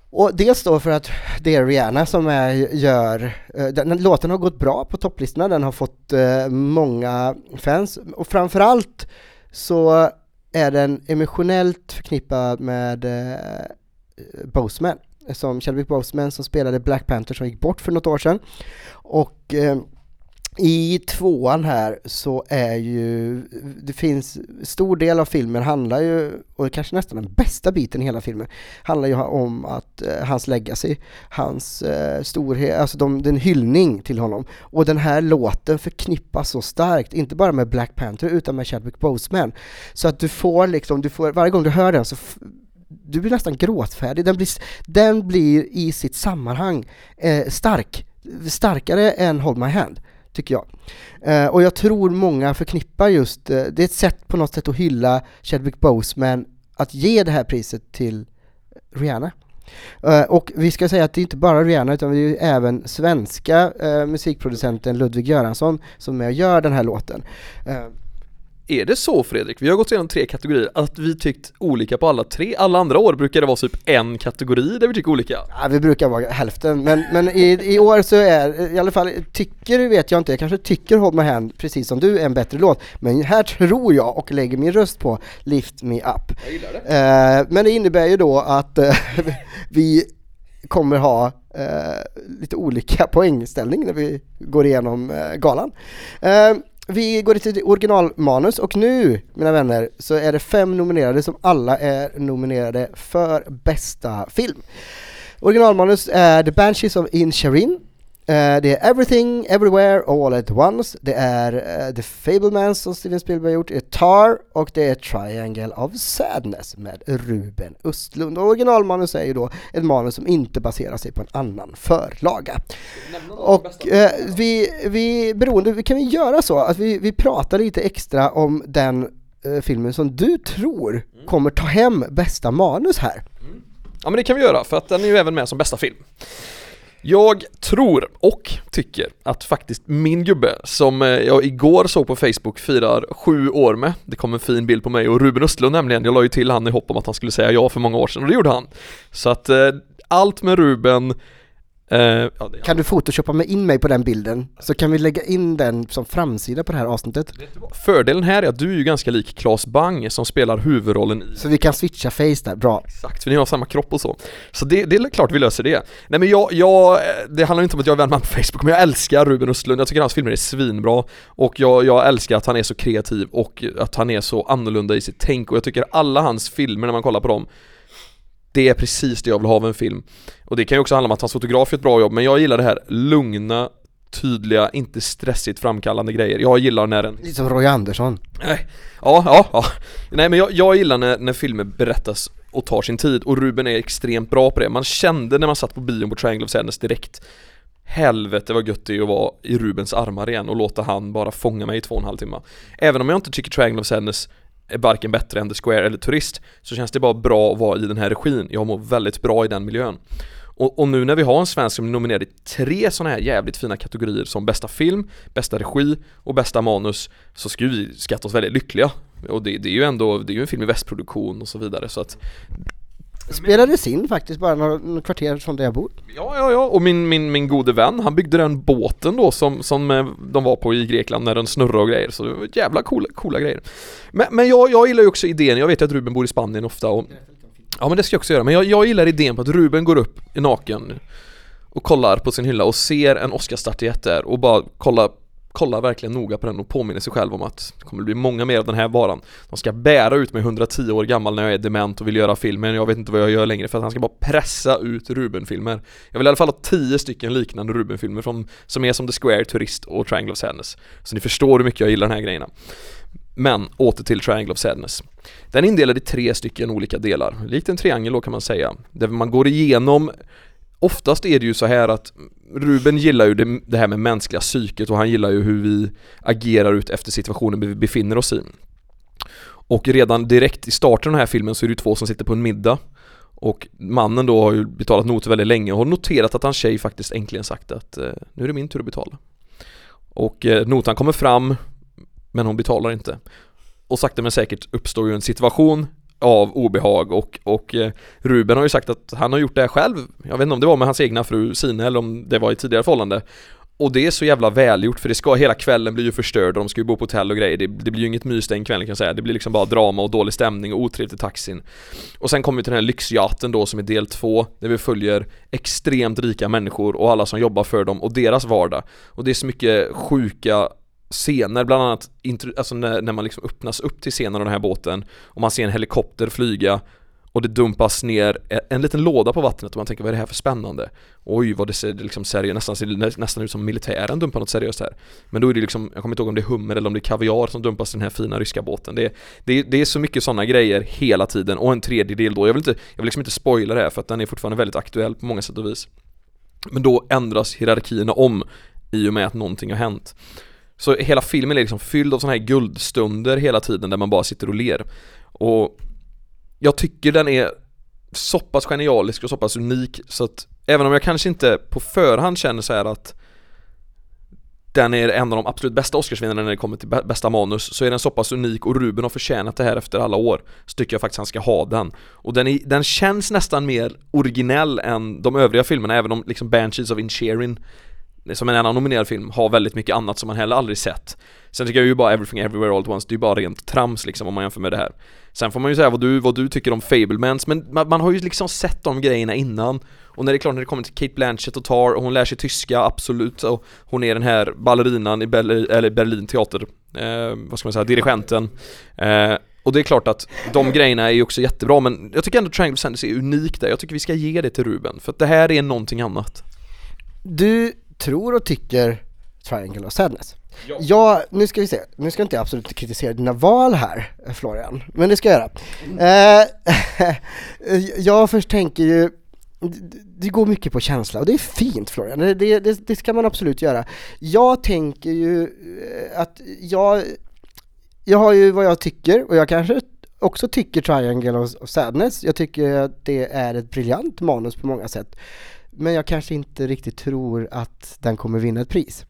Och dels då för att det är Rihanna som är, gör, eh, den, den låten har gått bra på topplistorna, den har fått eh, många fans. Och framförallt så är den emotionellt förknippad med eh, Boseman, eh, som Chadwick Boseman som spelade Black Panther som gick bort för något år sedan. Och eh, i tvåan här så är ju, det finns, stor del av filmen handlar ju, och kanske nästan den bästa biten i hela filmen, handlar ju om att eh, hans legacy, hans eh, storhet, alltså de, den hyllning till honom. Och den här låten förknippas så starkt, inte bara med Black Panther utan med Chadwick Boseman. Så att du får liksom, du får, varje gång du hör den så f- du blir nästan gråtfärdig, den blir, den blir i sitt sammanhang eh, stark, starkare än Hold My Hand tycker jag. Eh, och jag tror många förknippar just, eh, det är ett sätt på något sätt att hylla Chadwick Boseman att ge det här priset till Rihanna. Eh, och vi ska säga att det är inte bara Rihanna utan det är ju även svenska eh, musikproducenten Ludvig Göransson som är med och gör den här låten. Eh, är det så Fredrik? Vi har gått igenom tre kategorier, att vi tyckt olika på alla tre. Alla andra år brukar det vara typ en kategori där vi tycker olika. Ja, vi brukar vara hälften, men, men i, i år så är, i alla fall, tycker vet jag inte, jag kanske tycker Hold My Hand, precis som du, är en bättre låt, men här tror jag och lägger min röst på Lift Me Up. Jag gillar det. Eh, men det innebär ju då att eh, vi kommer ha eh, lite olika poängställning när vi går igenom eh, galan. Vi går till originalmanus och nu, mina vänner, så är det fem nominerade som alla är nominerade för bästa film. Originalmanus är The Banshees of Inisherin, Eh, det är Everything, Everywhere, All at Once, det är eh, The Fablemans som Steven Spielberg gjort, det är Tar och det är Triangle of Sadness med Ruben Östlund. Och originalmanus är ju då ett manus som inte baserar sig på en annan förlaga. Och eh, vi, vi, beroende, kan vi göra så att vi, vi pratar lite extra om den eh, filmen som du tror kommer ta hem bästa manus här? Ja men det kan vi göra, för att den är ju även med som bästa film. Jag tror och tycker att faktiskt min gubbe som eh, jag igår såg på Facebook firar sju år med Det kom en fin bild på mig och Ruben Östlund nämligen, jag la ju till han i hopp om att han skulle säga ja för många år sedan och det gjorde han. Så att eh, allt med Ruben eh, ja, Kan du photoshoppa med in mig på den bilden? Så kan vi lägga in den som framsida på det här avsnittet. Fördelen här är att du är ju ganska lik Claes Bang som spelar huvudrollen i Så vi kan switcha face där, bra. Exakt, för ni har samma kropp och så. Så det, det är klart vi löser det. Nej men jag, jag, det handlar inte om att jag är vän med på Facebook, men jag älskar Ruben Östlund, jag tycker hans filmer är svinbra och jag, jag älskar att han är så kreativ och att han är så annorlunda i sitt tänk och jag tycker alla hans filmer när man kollar på dem det är precis det jag vill ha av en film. Och det kan ju också handla om att hans fotograf gör ett bra jobb, men jag gillar det här lugna, tydliga, inte stressigt framkallande grejer. Jag gillar när en Lite som Roy Andersson. Nej, ja, ja, ja. Nej men jag, jag gillar när, när filmer berättas och tar sin tid och Ruben är extremt bra på det. Man kände när man satt på bion på Triangle of Sadness direkt Helvete vad gött det är att vara i Rubens armar igen och låta han bara fånga mig i två och en halv timme. Även om jag inte tycker Triangle of Sadness är varken bättre än The Square eller Turist så känns det bara bra att vara i den här regin. Jag mår väldigt bra i den miljön. Och, och, nu när vi har en svensk som är nominerad i tre sådana här jävligt fina kategorier som bästa film, bästa regi och bästa manus så ska vi skatta oss väldigt lyckliga. Och det, det är ju ändå, det är ju en film i västproduktion och så vidare så att Spelades in faktiskt bara några, några kvarter från där jag bor. Ja, ja, ja, och min, min, min gode vän, han byggde den båten då som, som eh, de var på i Grekland när den snurrade och grejer, så det var jävla coola, coola grejer. Men, men jag, jag gillar ju också idén, jag vet att Ruben bor i Spanien ofta och Ja men det ska jag också göra, men jag, jag gillar idén på att Ruben går upp i naken och kollar på sin hylla och ser en Oscarsstatyett där och bara kollar kollar verkligen noga på den och påminner sig själv om att det kommer bli många mer av den här varan. De ska bära ut mig 110 år gammal när jag är dement och vill göra filmen, jag vet inte vad jag gör längre för att han ska bara pressa ut Ruben-filmer. Jag vill i alla fall ha 10 stycken liknande Ruben-filmer från, som är som The Square, Turist och Triangle of Sadness. Så ni förstår hur mycket jag gillar den här grejerna. Men åter till Triangle of Sadness. Den är indelad i tre stycken olika delar, likt en triangel då kan man säga. Där man går igenom Oftast är det ju så här att Ruben gillar ju det, det här med mänskliga psyket och han gillar ju hur vi agerar ut efter situationen vi befinner oss i. Och redan direkt i starten av den här filmen så är det ju två som sitter på en middag och mannen då har ju betalat noter väldigt länge och har noterat att hans tjej faktiskt äntligen sagt att eh, nu är det min tur att betala. Och eh, notan kommer fram men hon betalar inte. Och sakta men säkert uppstår ju en situation av obehag och, och eh, Ruben har ju sagt att han har gjort det här själv. Jag vet inte om det var med hans egna fru Sine eller om det var i tidigare förhållande. Och det är så jävla välgjort för det ska, hela kvällen blir ju förstörd och de ska ju bo på hotell och grejer. Det, det blir ju inget mys den kvällen kan jag säga. Det blir liksom bara drama och dålig stämning och otrevligt i taxin. Och sen kommer vi till den här lyxjaten då som är del två Där vi följer extremt rika människor och alla som jobbar för dem och deras vardag. Och det är så mycket sjuka scener, bland annat alltså när, när man liksom öppnas upp till scenen av den här båten och man ser en helikopter flyga och det dumpas ner e, en liten låda på vattnet och man tänker vad är det här för spännande? Oj vad det ser liksom seriöst, nästan, ser nästan ut som militären dumpar något seriöst här. Men då är det liksom, jag kommer inte ihåg om det är hummer eller om det är kaviar som dumpas i den här fina ryska båten. Det, det, det är så mycket sådana grejer hela tiden och en tredjedel då, jag vill inte, jag vill liksom inte spoila det här för att den är fortfarande väldigt aktuell på många sätt och vis. Men då ändras hierarkierna om i och med att någonting har hänt. Så hela filmen är liksom fylld av sådana här guldstunder hela tiden där man bara sitter och ler. Och jag tycker den är så pass genialisk och så pass unik så att även om jag kanske inte på förhand känner så att den är en av de absolut bästa Oscarsvinnarna när det kommer till bästa manus så är den så pass unik och Ruben har förtjänat det här efter alla år så tycker jag faktiskt han ska ha den. Och den, är, den känns nästan mer originell än de övriga filmerna även om liksom Banshees of Incherin som en annan nominerad film har väldigt mycket annat som man heller aldrig sett. Sen tycker jag ju bara Everything Everywhere All At Once, det är ju bara rent trams liksom om man jämför med det här. Sen får man ju säga vad du, vad du tycker om Fablemans, men man, man, har ju liksom sett de grejerna innan. Och när det är klart, när det kommer till Kate Blanchett och Tar, och hon lär sig tyska, absolut och Hon är den här ballerinan i Berlin, eller Berlin teater, eh, vad ska man säga, dirigenten. Eh, och det är klart att de grejerna är ju också jättebra men jag tycker ändå Triangle of Sanders är unik där, jag tycker vi ska ge det till Ruben för att det här är någonting annat. Du tror och tycker Triangle of Sadness Ja. ja, nu ska vi se. Nu ska inte jag absolut kritisera dina val här Florian, men det ska jag göra. Mm. jag först tänker ju, det går mycket på känsla och det är fint Florian, det, det, det, ska man absolut göra. Jag tänker ju eh, att jag, jag har ju vad jag tycker och jag kanske också tycker Triangle of Sadness. Jag tycker att det är ett briljant manus på många sätt. Men jag kanske inte riktigt tror att den kommer vinna ett pris.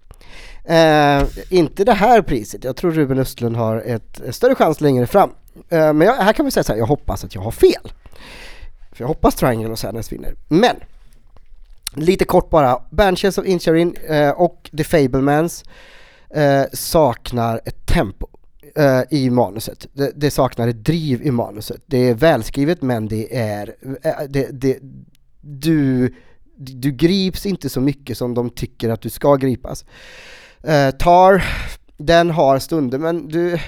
Eh, inte det här priset, jag tror Ruben Östlund har ett, större chans längre fram. Eh, men jag, här kan vi säga så här, jag hoppas att jag har fel. För jag hoppas Triangle och Sadness vinner. Men! Lite kort bara, Banshees of Incharin eh, och The Fablemans eh, saknar ett tempo eh, i manuset. Det, det, saknar ett driv i manuset. Det är välskrivet men det är, eh, det, det, du du grips inte så mycket som de tycker att du ska gripas. Uh, Tar, den har stunder men du,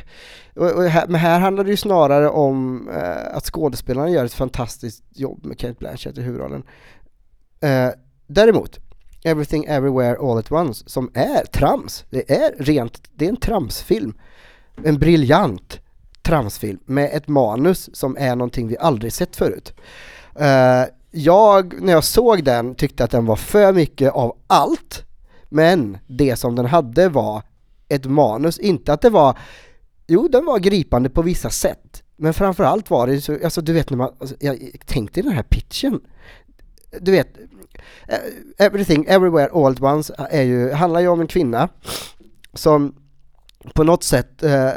och, och här, men här handlar det ju snarare om uh, att skådespelarna gör ett fantastiskt jobb med Kate Blanchett i huvudrollen. Uh, däremot, Everything Everywhere All At Once, som är trams, det är rent, det är en tramsfilm. En briljant tramsfilm med ett manus som är någonting vi aldrig sett förut. Uh, jag, när jag såg den, tyckte att den var för mycket av allt. Men det som den hade var ett manus, inte att det var, jo den var gripande på vissa sätt. Men framförallt var det så, alltså du vet när man, alltså, jag tänkte den här pitchen. Du vet, eh, Everything, Everywhere, All at Once eh, är ju, handlar ju om en kvinna som på något sätt, eh,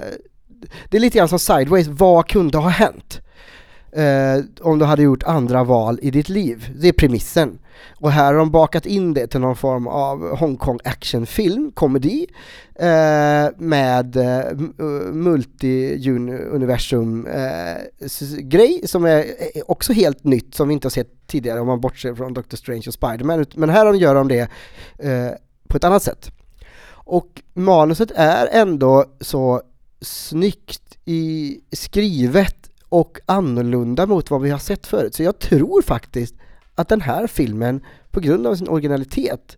det är lite grann som Sideways, vad kunde ha hänt? Eh, om du hade gjort andra val i ditt liv. Det är premissen. Och här har de bakat in det till någon form av Hongkong actionfilm, komedi eh, med eh, eh multi-universum eh, grej som är eh, också helt nytt som vi inte har sett tidigare om man bortser från Doctor Strange och Spiderman. Men här gör de det eh, på ett annat sätt. Och manuset är ändå så snyggt i skrivet och annorlunda mot vad vi har sett förut. Så jag tror faktiskt att den här filmen, på grund av sin originalitet,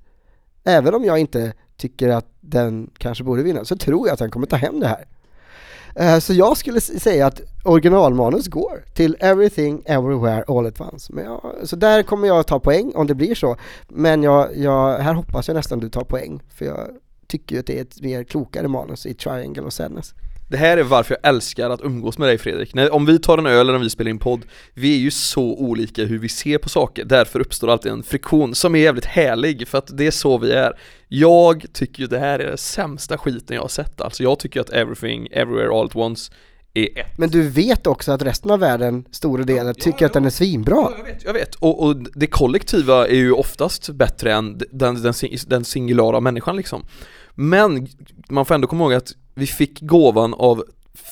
även om jag inte tycker att den kanske borde vinna, så tror jag att den kommer ta hem det här. Eh, så jag skulle säga att originalmanus går till Everything Everywhere All At Once. Men jag, så där kommer jag ta poäng om det blir så. Men jag, jag, här hoppas jag nästan du tar poäng, för jag tycker att det är ett mer klokare manus i Triangle of Sadness. Det här är varför jag älskar att umgås med dig Fredrik. När, om vi tar en öl eller om vi spelar in podd, vi är ju så olika hur vi ser på saker, därför uppstår alltid en friktion som är jävligt härlig, för att det är så vi är. Jag tycker ju det här är den sämsta skiten jag har sett, alltså jag tycker att Everything, Everywhere, All At Once är ett. Men du vet också att resten av världen, stora delen, tycker att den är svinbra. Ja, jag vet, jag vet. Och, och det kollektiva är ju oftast bättre än den, den, den singulara människan liksom. Men man får ändå komma ihåg att vi fick gåvan av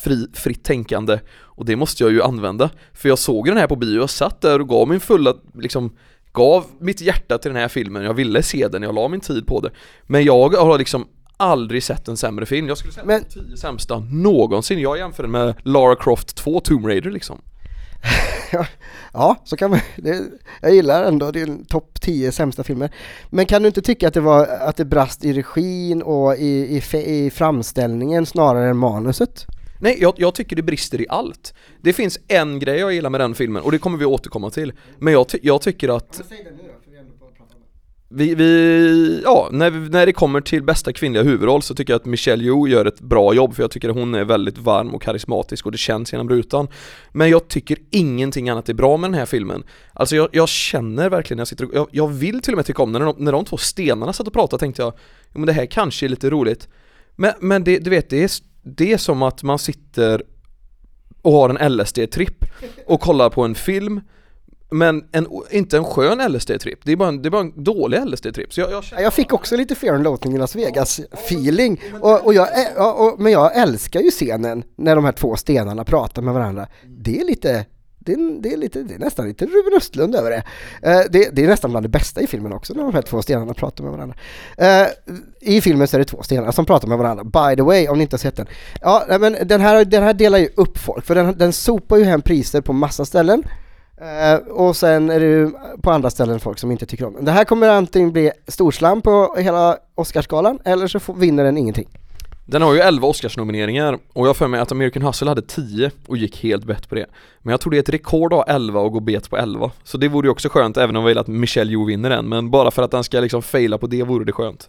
fri, fritt tänkande och det måste jag ju använda. För jag såg den här på bio, jag satt där och gav min fulla, liksom gav mitt hjärta till den här filmen, jag ville se den, jag la min tid på det. Men jag har liksom aldrig sett en sämre film, jag skulle säga Men- Men... tio sämsta någonsin, jag jämför den med Lara Croft 2 Tomb Raider liksom. Ja, så kan man, det, jag gillar ändå, det är en topp 10 sämsta filmer. Men kan du inte tycka att det var, att det brast i regin och i, i, i framställningen snarare än manuset? Nej, jag, jag tycker det brister i allt. Det finns en grej jag gillar med den filmen och det kommer vi återkomma till. Men jag, ty- jag tycker att vi, vi ja, när, när det kommer till bästa kvinnliga huvudroll så tycker jag att Michelle Yeoh gör ett bra jobb för jag tycker att hon är väldigt varm och karismatisk och det känns genom rutan. Men jag tycker ingenting annat är bra med den här filmen. Alltså jag, jag känner verkligen när jag sitter och, jag, jag vill till och med tycka om den. När de, när de två stenarna satt och pratade tänkte jag, jo men det här kanske är lite roligt. Men, men det, du vet, det är, det är som att man sitter och har en LSD-tripp och kollar på en film men en, inte en skön LSD-tripp, det är bara en, det är bara en dålig LSD-tripp. Jag, jag känner, Jag fick också lite Fear and Loathing i Las Vegas feeling, och, och jag, eh, och, men jag älskar ju scenen när de här två stenarna pratar med varandra. Det är lite det är, det, är lite, det är nästan lite Ruben Östlund över det. Eh, det. Det är nästan bland det bästa i filmen också när de här två stenarna pratar med varandra. Eh, I filmen så är det två stenar som pratar med varandra, by the way, om ni inte har sett den. Ja, nej, men den här, den här delar ju upp folk, för den, den sopar ju hem priser på massa ställen. Uh, och sen är det ju på andra ställen folk som inte tycker om den. Det här kommer antingen bli storslam på hela Oscarsgalan eller så får, vinner den ingenting. Den har ju 11 Oscarsnomineringar och jag har för mig att American Hustle hade 10 och gick helt bett på det. Men jag tror det är ett rekord att ha 11 och gå bet på 11. Så det vore ju också skönt även om vi vill att Michelle Yeoh vinner den. Men bara för att den ska liksom faila på det vore det skönt.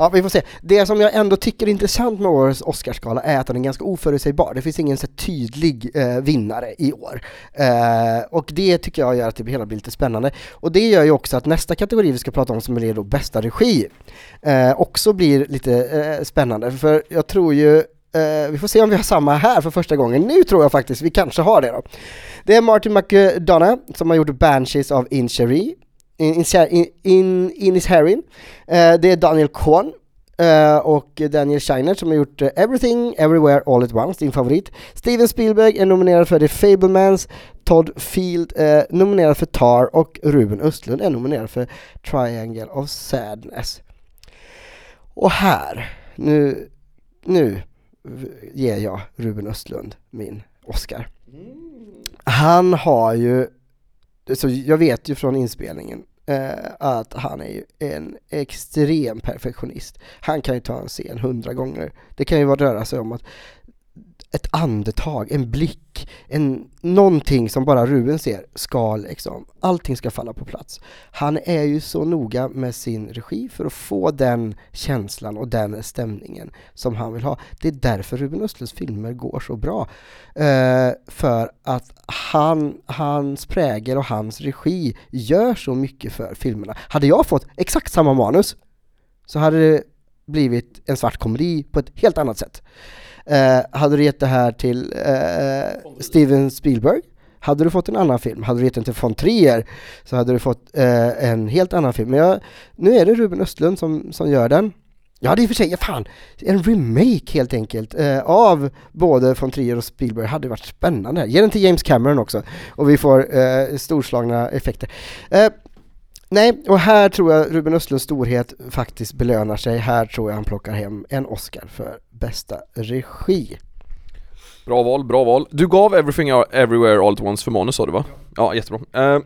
Ja, vi får se. Det som jag ändå tycker är intressant med årets Oscarsgala är att den är ganska oförutsägbar. Det finns ingen så tydlig eh, vinnare i år. Eh, och det tycker jag gör att det hela blir lite spännande. Och det gör ju också att nästa kategori vi ska prata om som är då bästa regi eh, också blir lite eh, spännande. För jag tror ju Uh, vi får se om vi har samma här för första gången. Nu tror jag faktiskt vi kanske har det då. Det är Martin McDonough som har gjort Banshees of Inisherin. In, in, in, Inis. Eh, det är Daniel Kwan eh, och Daniel Scheiner som har gjort eh, Everything Everywhere All At Once, din favorit. Steven Spielberg är nominerad för The Fablemans, Todd Field är nominerad för Tar och Ruben Östlund är nominerad för Triangle of Sadness. Och här, nu, nu ger jag Ruben Östlund min Oscar. Han har ju, så jag vet ju från inspelningen Eh, att han är ju en extrem perfektionist. Han kan ju ta en scen hundra gånger. Det kan ju vara röra sig om att ett andetag, en blick, en, någonting som bara Ruben ser ska liksom, allting ska falla på plats. Han är ju så noga med sin regi för att få den känslan och den stämningen som han vill ha. Det är därför Ruben Östlunds filmer går så bra. Eh, för att han, hans prägel och hans regi gör så mycket för filmerna. Hade jag fått exakt samma manus så hade det blivit en svart komedi på ett helt annat sätt. Eh, hade du gett det här till eh, eh, Steven Spielberg hade du fått en annan film. Hade du gett den till von Trier så hade du fått eh, en helt annan film. Men jag, nu är det Ruben Östlund som, som gör den. Ja, det är i och för sig, ja, fan, en remake helt enkelt eh, av både von Trier och Spielberg hade varit spännande. Ge den till James Cameron också och vi får eh, storslagna effekter. Eh, nej, och här tror jag Ruben Östlunds storhet faktiskt belönar sig. Här tror jag han plockar hem en Oscar för bästa regi. Bra val, bra val. Du gav Everything Everywhere All At Once för manus sa du va? Ja, jättebra. Eh,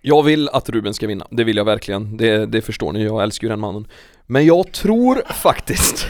jag vill att Ruben ska vinna, det vill jag verkligen. Det, det förstår ni, jag älskar ju den mannen. Men jag tror faktiskt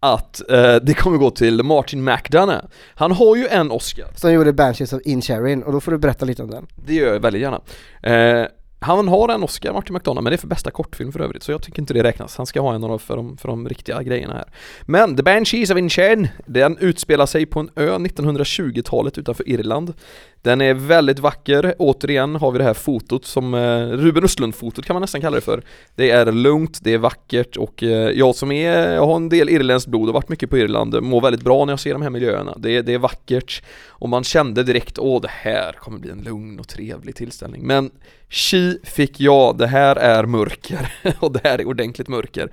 att eh, det kommer gå till Martin McDonough. Han har ju en Oscar, Som gjorde Banshees of Inisherin och då får du berätta lite om den. det gör jag väldigt gärna. Eh, han har en Oscar, Martin McDonough, men det är för bästa kortfilm för övrigt, så jag tycker inte det räknas. Han ska ha en av dem för de, för de riktiga grejerna här. Men The Banshees of Inisherin, den utspelar sig på en ö 1920-talet utanför Irland. Den är väldigt vacker, återigen har vi det här fotot som eh, Ruben Östlund-fotot kan man nästan kalla det för. Det är lugnt, det är vackert och eh, jag som är, jag har en del irländskt blod och varit mycket på Irland, mår väldigt bra när jag ser de här miljöerna. Det, det är vackert och man kände direkt, åh det här kommer bli en lugn och trevlig tillställning. Men Fick jag, det här är mörker och det här är ordentligt mörker.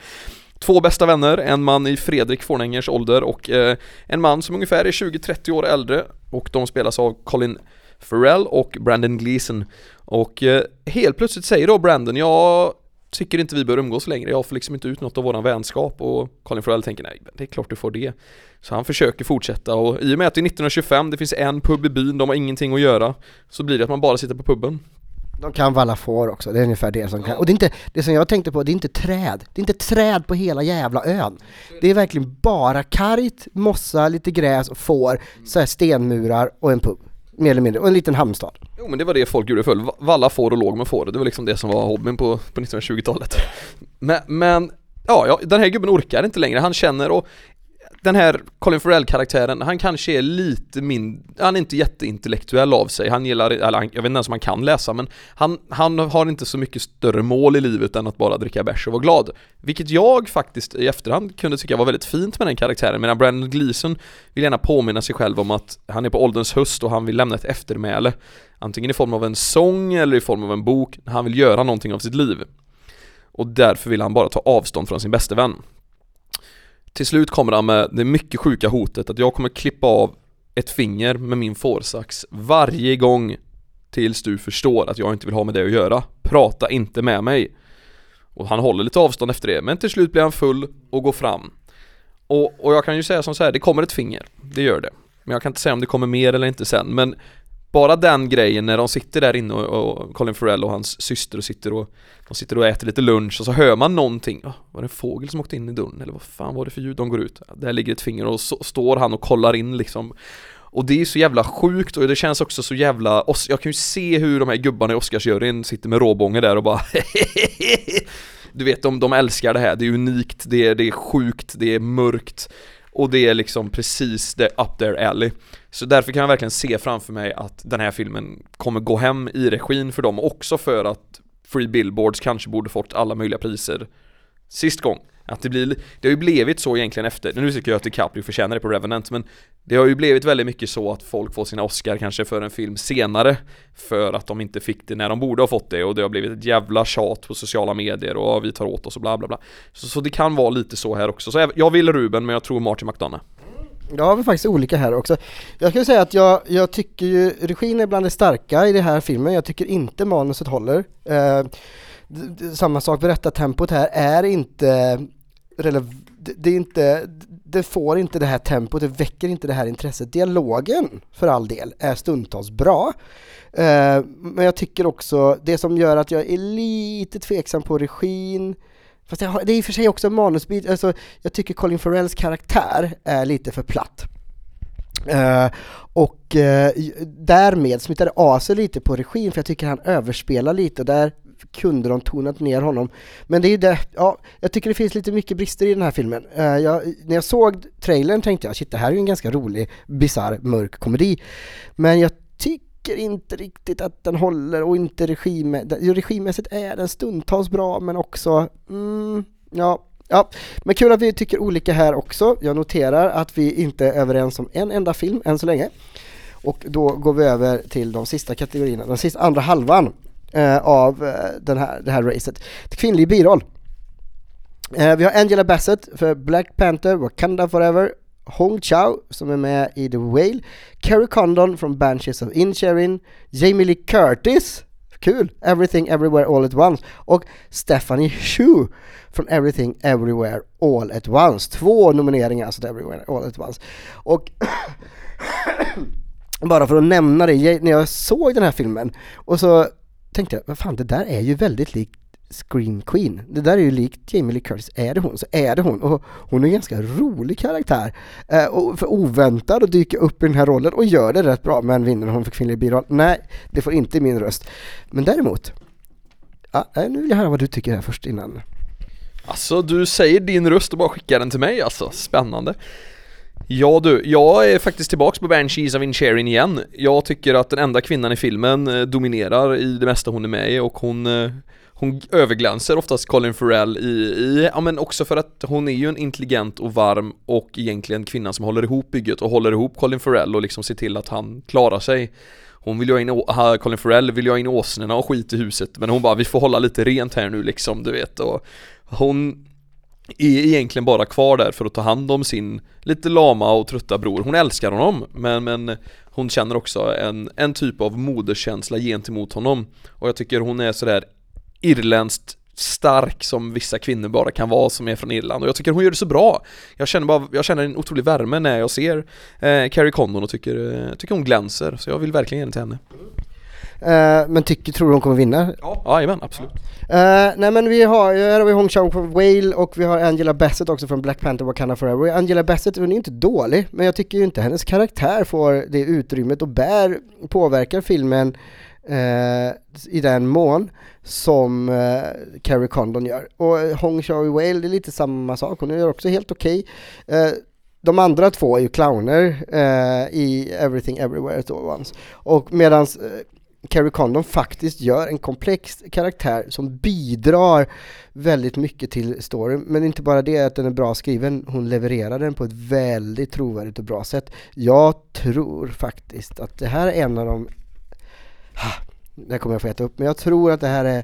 Två bästa vänner, en man i Fredrik Fornängers ålder och eh, en man som ungefär är 20-30 år äldre och de spelas av Colin Farrell och Brandon Gleeson och eh, helt plötsligt säger då Brandon, jag tycker inte vi bör umgås längre, jag får liksom inte ut något av våran vänskap och Colin Farrell tänker nej, det är klart du får det. Så han försöker fortsätta och i och med att det är 1925, det finns en pub i byn, de har ingenting att göra, så blir det att man bara sitter på puben. De kan valla får också, det är ungefär det som kan. Och det är inte, det som jag tänkte på, det är inte träd. Det är inte träd på hela jävla ön. Det är verkligen bara kargt, mossa, lite gräs och får, så här stenmurar och en pub. Mer eller mindre, och en liten hamnstad. Jo men det var det folk gjorde förr, valla får och låg med får, det var liksom det som var hobbyn på, på 1920-talet. Men, men ja, ja, den här gubben orkar inte längre, han känner och den här Colin Farrell-karaktären, han kanske är lite mindre, han är inte jätteintellektuell av sig, han gillar, eller han, jag vet inte ens om han kan läsa, men han, han har inte så mycket större mål i livet än att bara dricka bärs och vara glad. Vilket jag faktiskt i efterhand kunde tycka var väldigt fint med den karaktären, medan Brandon Gleeson vill gärna påminna sig själv om att han är på ålderns höst och han vill lämna ett eftermäle, antingen i form av en sång eller i form av en bok, han vill göra någonting av sitt liv. Och därför vill han bara ta avstånd från sin bäste vän. Till slut kommer han med det mycket sjuka hotet att jag kommer klippa av ett finger med min fårsax varje gång tills du förstår att jag inte vill ha med det att göra. Prata inte med mig. Och han håller lite avstånd efter det, men till slut blir han full och går fram. Och, och jag kan ju säga som så här, det kommer ett finger, det gör det. Men jag kan inte säga om det kommer mer eller inte sen, men bara den grejen när de sitter där inne och, och Colin Farrell och hans syster och sitter och de sitter och äter lite lunch och så hör man någonting, oh, var det en fågel som åkte in i dörren eller vad fan var det för ljud? De går ut, där ligger ett finger och så står han och kollar in liksom. Och det är så jävla sjukt och det känns också så jävla, jag kan ju se hur de här gubbarna i Oscarsjuryn sitter med råbånge där och bara Du vet, de, de älskar det här, det är unikt, det är, det är sjukt, det är mörkt och det är liksom precis det up there alley. Så därför kan jag verkligen se framför mig att den här filmen kommer gå hem i regin för dem också för att Free Billboards kanske borde fått alla möjliga priser sist gång att det blir, det har ju blivit så egentligen efter, nu tycker jag att DiCaprio förtjänar det på Revenant men Det har ju blivit väldigt mycket så att folk får sina Oscar kanske för en film senare För att de inte fick det när de borde ha fått det och det har blivit ett jävla tjat på sociala medier och vi tar åt oss och bla bla bla Så, så det kan vara lite så här också, så jag vill Ruben men jag tror Martin McDonough Ja, vi har faktiskt olika här också. Jag skulle säga att jag, jag tycker ju regin är bland det starka i den här filmen, jag tycker inte manuset håller. Eh, samma sak, berättartempot här är inte det är inte, det får inte det här tempot, det väcker inte det här intresset. Dialogen, för all del, är stundtals bra. Eh, men jag tycker också, det som gör att jag är lite tveksam på regin, fast har, det är i och för sig också en manusbit, alltså jag tycker Colin Farrells karaktär är lite för platt. Uh, och uh, därmed det av sig lite på regin för jag tycker han överspelar lite och där kunde de tonat ner honom. Men det är ju det, ja, jag tycker det finns lite mycket brister i den här filmen. Uh, jag, när jag såg trailern tänkte jag, shit det här är ju en ganska rolig, bisarr, mörk komedi. Men jag tycker inte riktigt att den håller och inte regime, regimässigt är den stundtals bra men också, mm, ja, Ja, men kul att vi tycker olika här också. Jag noterar att vi inte är överens om en enda film än så länge. Och då går vi över till de sista kategorierna, den sista andra halvan eh, av eh, den här, det här racet. Kvinnlig biroll. Eh, vi har Angela Bassett för Black Panther, Wakanda Forever, Hong Chao som är med i The Whale, Carrie Condon från Banshees of Inisherin, Jamie Lee Curtis, kul, Everything Everywhere All At Once och Stephanie Hsu från Everything Everywhere All At Once. Två nomineringar alltså till Everywhere All At Once. Och bara för att nämna det, när jag såg den här filmen och så tänkte jag, vad fan det där är ju väldigt likt Scream Queen. Det där är ju likt Jamie Lee Curtis. Är det hon så är det hon. Och hon är en ganska rolig karaktär. Eh, och för oväntad att dyka upp i den här rollen och gör det rätt bra. Men vinner hon för kvinnlig biroll? Nej, det får inte min röst. Men däremot, Ja, eh, nu vill jag höra vad du tycker här först innan. Alltså du säger din röst och bara skickar den till mig alltså, spännande Ja du, jag är faktiskt tillbaks på Banshees of Incherin igen. Jag tycker att den enda kvinnan i filmen eh, dominerar i det mesta hon är med i och hon eh, hon överglänser oftast Colin Farrell i, i, ja men också för att hon är ju en intelligent och varm och egentligen kvinnan som håller ihop bygget och håller ihop Colin Farrell och liksom ser till att han klarar sig. Hon vill ju ha in, ha, Colin Farrell vill ju ha in åsnorna och skit i huset men hon bara vi får hålla lite rent här nu liksom du vet och hon är egentligen bara kvar där för att ta hand om sin lite lama och trötta bror. Hon älskar honom men, men hon känner också en, en typ av moderskänsla gentemot honom. Och jag tycker hon är sådär irländskt stark som vissa kvinnor bara kan vara som är från Irland och jag tycker hon gör det så bra. Jag känner bara, jag känner en otrolig värme när jag ser eh, Carrie Condon och tycker, eh, tycker hon glänser så jag vill verkligen ge den till henne. Uh, men tycker, tror du hon kommer vinna? Ja, jajamän, absolut. Uh, nej men vi har, här har vi Hong Chong från Whale och vi har Angela Bassett också från Black Panther Wakanda Forever. Angela Bassett, hon är inte dålig, men jag tycker ju inte hennes karaktär får det utrymmet och bär, påverkar filmen uh, i den mån som uh, Carrie Condon gör. Och Hong Chong Whale, det är lite samma sak, hon gör också helt okej. Okay. de andra två är ju clowner i Everything Everywhere at All Once. Och medans Carrie Condon faktiskt gör en komplex karaktär som bidrar väldigt mycket till storyn. Men inte bara det att den är bra skriven, hon levererar den på ett väldigt trovärdigt och bra sätt. Jag tror faktiskt att det här är en av de, det kommer jag få äta upp, men jag tror att det här är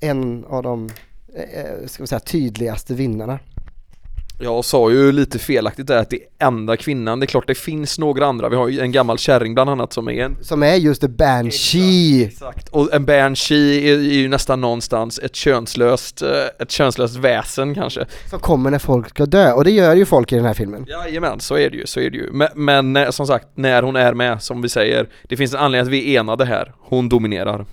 en av de eh, eh, ska vi säga, tydligaste vinnarna. Jag sa ju lite felaktigt där att det är enda kvinnan, det är klart det finns några andra, vi har ju en gammal kärring bland annat som är en Som är just en banshee! Exakt, exakt. och en banshee är, är ju nästan någonstans ett könslöst, eh, ett könslöst väsen kanske. Som kommer när folk ska dö, och det gör ju folk i den här filmen. Jajamän, så är det ju, så är det ju. Men, men eh, som sagt, när hon är med, som vi säger, det finns en anledning att vi är enade här, hon dominerar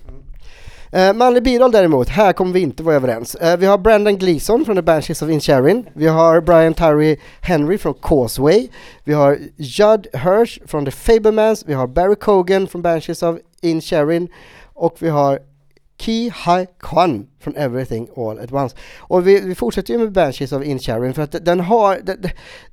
Eh, uh, manlig biroll däremot, här kommer vi inte vara överens. Uh, vi har Brandon Gleeson från The Banshees of Inisherin, vi har Brian Tyree Henry från Causeway, vi har Judd Hirsch från The Fablemans, vi har Barry Cogan från Banshees of Inisherin. Och vi har Ki Hai Kwan från Everything All At Once. Och vi, vi fortsätter ju med Banshees of Incharin för att den har, den,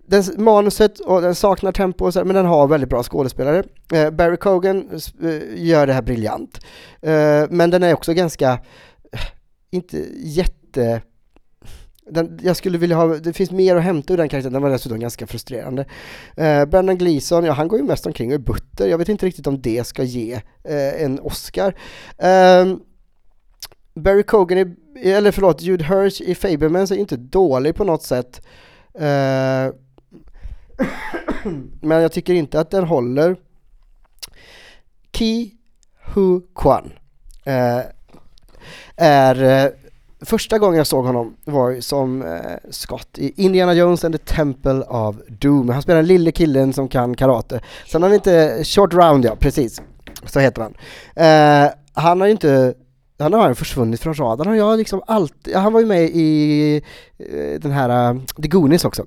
den, manuset och den saknar tempo och så, men den har väldigt bra skådespelare. Eh, Barry Cogan eh, gör det här briljant. Eh, men den är också ganska, eh, inte jätte den, jag skulle vilja ha, det finns mer att hämta ur den karaktären, den var dessutom ganska frustrerande. Eh, Brendan Gleeson, ja han går ju mest omkring och är butter, jag vet inte riktigt om det ska ge eh, en Oscar. Eh, Barry Cogan, är, eller förlåt, Jude Hirsch i Fablemans är inte dålig på något sätt. Uh, men jag tycker inte att den håller. Ki Hu Kwan uh, är uh, Första gången jag såg honom var som Scott i Indiana Jones and the Temple of Doom. Han spelar den lille killen som kan karate. Sen har han inte, Short Round ja, precis. Så heter han. han har ju inte han har försvunnit från radarn. Jag liksom alltid, han var ju med i eh, den här eh, The Goonies också.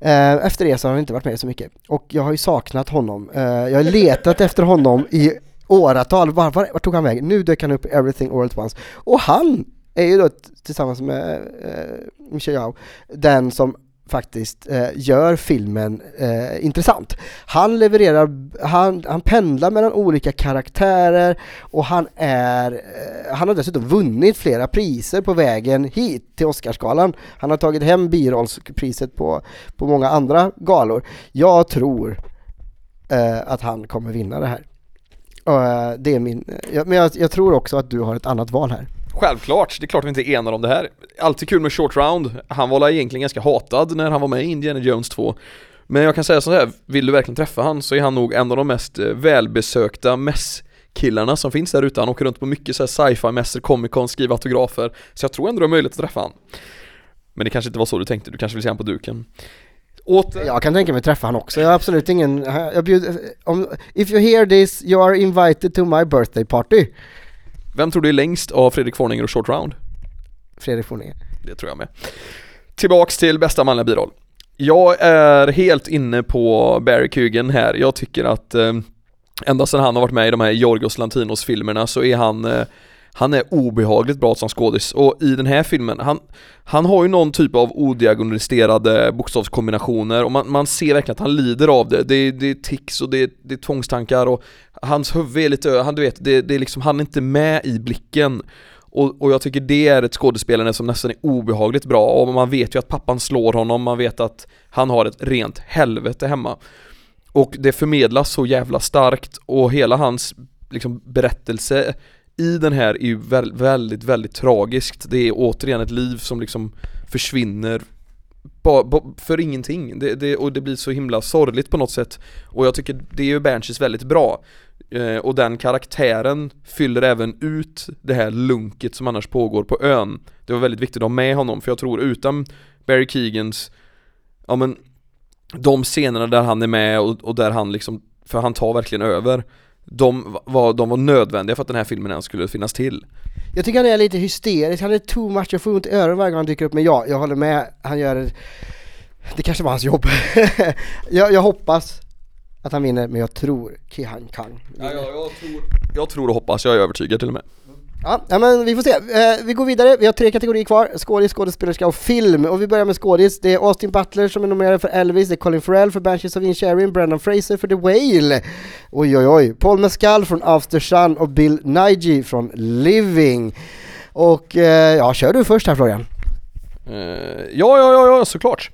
Eh, efter det så har han inte varit med så mycket. Och jag har ju saknat honom. Jag har letat efter honom i åratal. Var, var, var, tog han vägen? Nu dök han upp i Everything All At Once. Och han är ju då tillsammans med uh, Michel Yao den som faktiskt eh, gör filmen eh, intressant. Han levererar, han, han pendlar mellan olika karaktärer och han är, eh, han har dessutom vunnit flera priser på vägen hit till Oscarsgalan. Han har tagit hem birollspriset på, på många andra galor. Jag tror eh, att han kommer vinna det här. Uh, det är min, uh, men jag, jag, tror också att du har ett annat val här. Självklart, det är klart vi inte är enade om det här. Alltid kul med Short Round. Han var egentligen ganska hatad när han var med i Indiana Jones 2. Men jag kan säga så här, vill du verkligen träffa han så är han nog en av de mest eh, välbesökta mässkillarna som finns där ute. Han åker runt på mycket så sci-fi mässor, Comic Con, skriver autografer. Så jag tror ändå du har möjlighet att träffa han. Men det kanske inte var så du tänkte, du kanske vill se han på duken. Åter. Jag kan tänka mig träffa han också, jag har absolut ingen, jag bjuder, om, if you hear this, you are invited to my birthday party. Vem tror du är längst av Fredrik Forninger och Short Round? Fredrik Forninger. Det tror jag med. Tillbaks till bästa manliga biroll. Jag är helt inne på Barry Kugan här. Jag tycker att eh, ända sedan han har varit med i de här Jorgos Lantinos filmerna så är han eh, han är obehagligt bra som skådis och i den här filmen, han, han har ju någon typ av odiagoniserade bokstavskombinationer och man, man ser verkligen att han lider av det. Det är, det är tics och det är, det är tvångstankar och hans huvud är lite, han du vet, det, det är liksom, han är inte med i blicken. Och, och jag tycker det är ett skådespelande som nästan är obehagligt bra och man vet ju att pappan slår honom, man vet att han har ett rent helvete hemma. Och det förmedlas så jävla starkt och hela hans liksom, berättelse i den här är ju väldigt, väldigt, väldigt tragiskt. Det är återigen ett liv som liksom försvinner för ingenting. Det, det, och det blir så himla sorgligt på något sätt. Och jag tycker det är ju Banshees väldigt bra. Eh, och den karaktären fyller även ut det här lunket som annars pågår på ön. Det var väldigt viktigt att ha med honom för jag tror utan Barry Keegans, ja men de scenerna där han är med och, och där han liksom, för han tar verkligen över de var, de var nödvändiga för att den här filmen ens skulle finnas till. Jag tycker han är lite hysterisk, han är too much, jag får ont i öronen varje gång han dyker upp men ja, jag håller med, han gör det, det kanske var hans jobb. jag, jag hoppas att han vinner, men jag tror Ki-Han Kang ja, ja, jag, tror, jag tror och hoppas, jag är övertygad till och med. Ja, ja, men vi får se. Eh, vi går vidare, vi har tre kategorier kvar, skådis, skådespelerska och film. Och vi börjar med skådis, det är Austin Butler som är nominerad för Elvis, det är Colin Farrell för Banshees of Inisherin, Brendan Fraser för The Whale, oj oj oj, Paul Mescal från After Sun och Bill Nighy från Living. Och eh, ja, kör du först här Florian. Uh, ja, ja, ja, ja, såklart.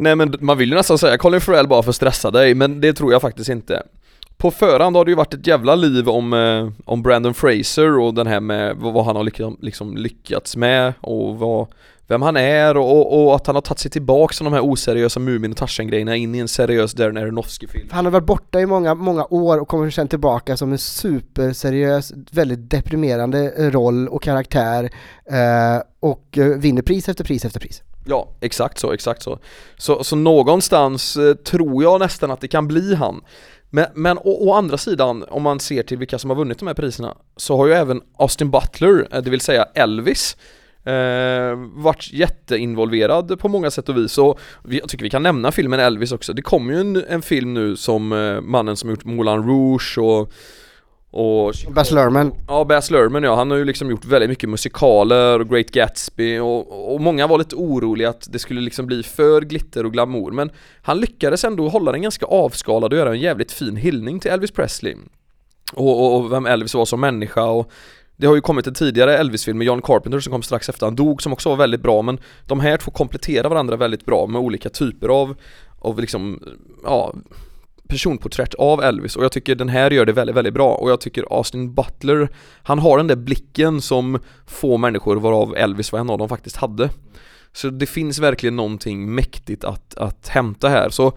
Nej men man vill ju nästan säga Colin Farrell bara för att stressa dig, men det tror jag faktiskt inte på förhand har det ju varit ett jävla liv om, eh, om Brandon Fraser och den här med vad han har liksom, liksom lyckats med och vad, vem han är och, och, att han har tagit sig tillbaka från de här oseriösa Mumin och Tarzan-grejerna in i en seriös Darren Aronofsky-film. Han har varit borta i många, många år och kommer sen tillbaka som en superseriös, väldigt deprimerande roll och karaktär eh, och eh, vinner pris efter pris efter pris. Ja, exakt så, exakt så. Så, så någonstans eh, tror jag nästan att det kan bli han. Men, men å, å, andra sidan, om man ser till vilka som har vunnit de här priserna, så har ju även Austin Butler, eh, det vill säga Elvis, eh, varit jätteinvolverad på många sätt och vis och jag tycker vi kan nämna filmen Elvis också. Det kommer ju en, en film nu som eh, mannen som gjort Moulin Rouge och och Baz Luhrmann. Ja, Baz Luhrmann ja, han har ju liksom gjort väldigt mycket musikaler och Great Gatsby och, och många var lite oroliga att det skulle liksom bli för glitter och glamour. Men han lyckades ändå hålla den ganska avskalad och göra en jävligt fin hyllning till Elvis Presley. Och, och, och vem Elvis var som människa och det har ju kommit en tidigare Elvis-film med John Carpenter som kom strax efter han dog som också var väldigt bra men de här två kompletterar varandra väldigt bra med olika typer av, av liksom, ja personporträtt av Elvis och jag tycker den här gör det väldigt, väldigt bra och jag tycker Austin Butler Han har den där blicken som få människor varav Elvis var en av dem faktiskt hade. Så det finns verkligen någonting mäktigt att, att hämta här. Så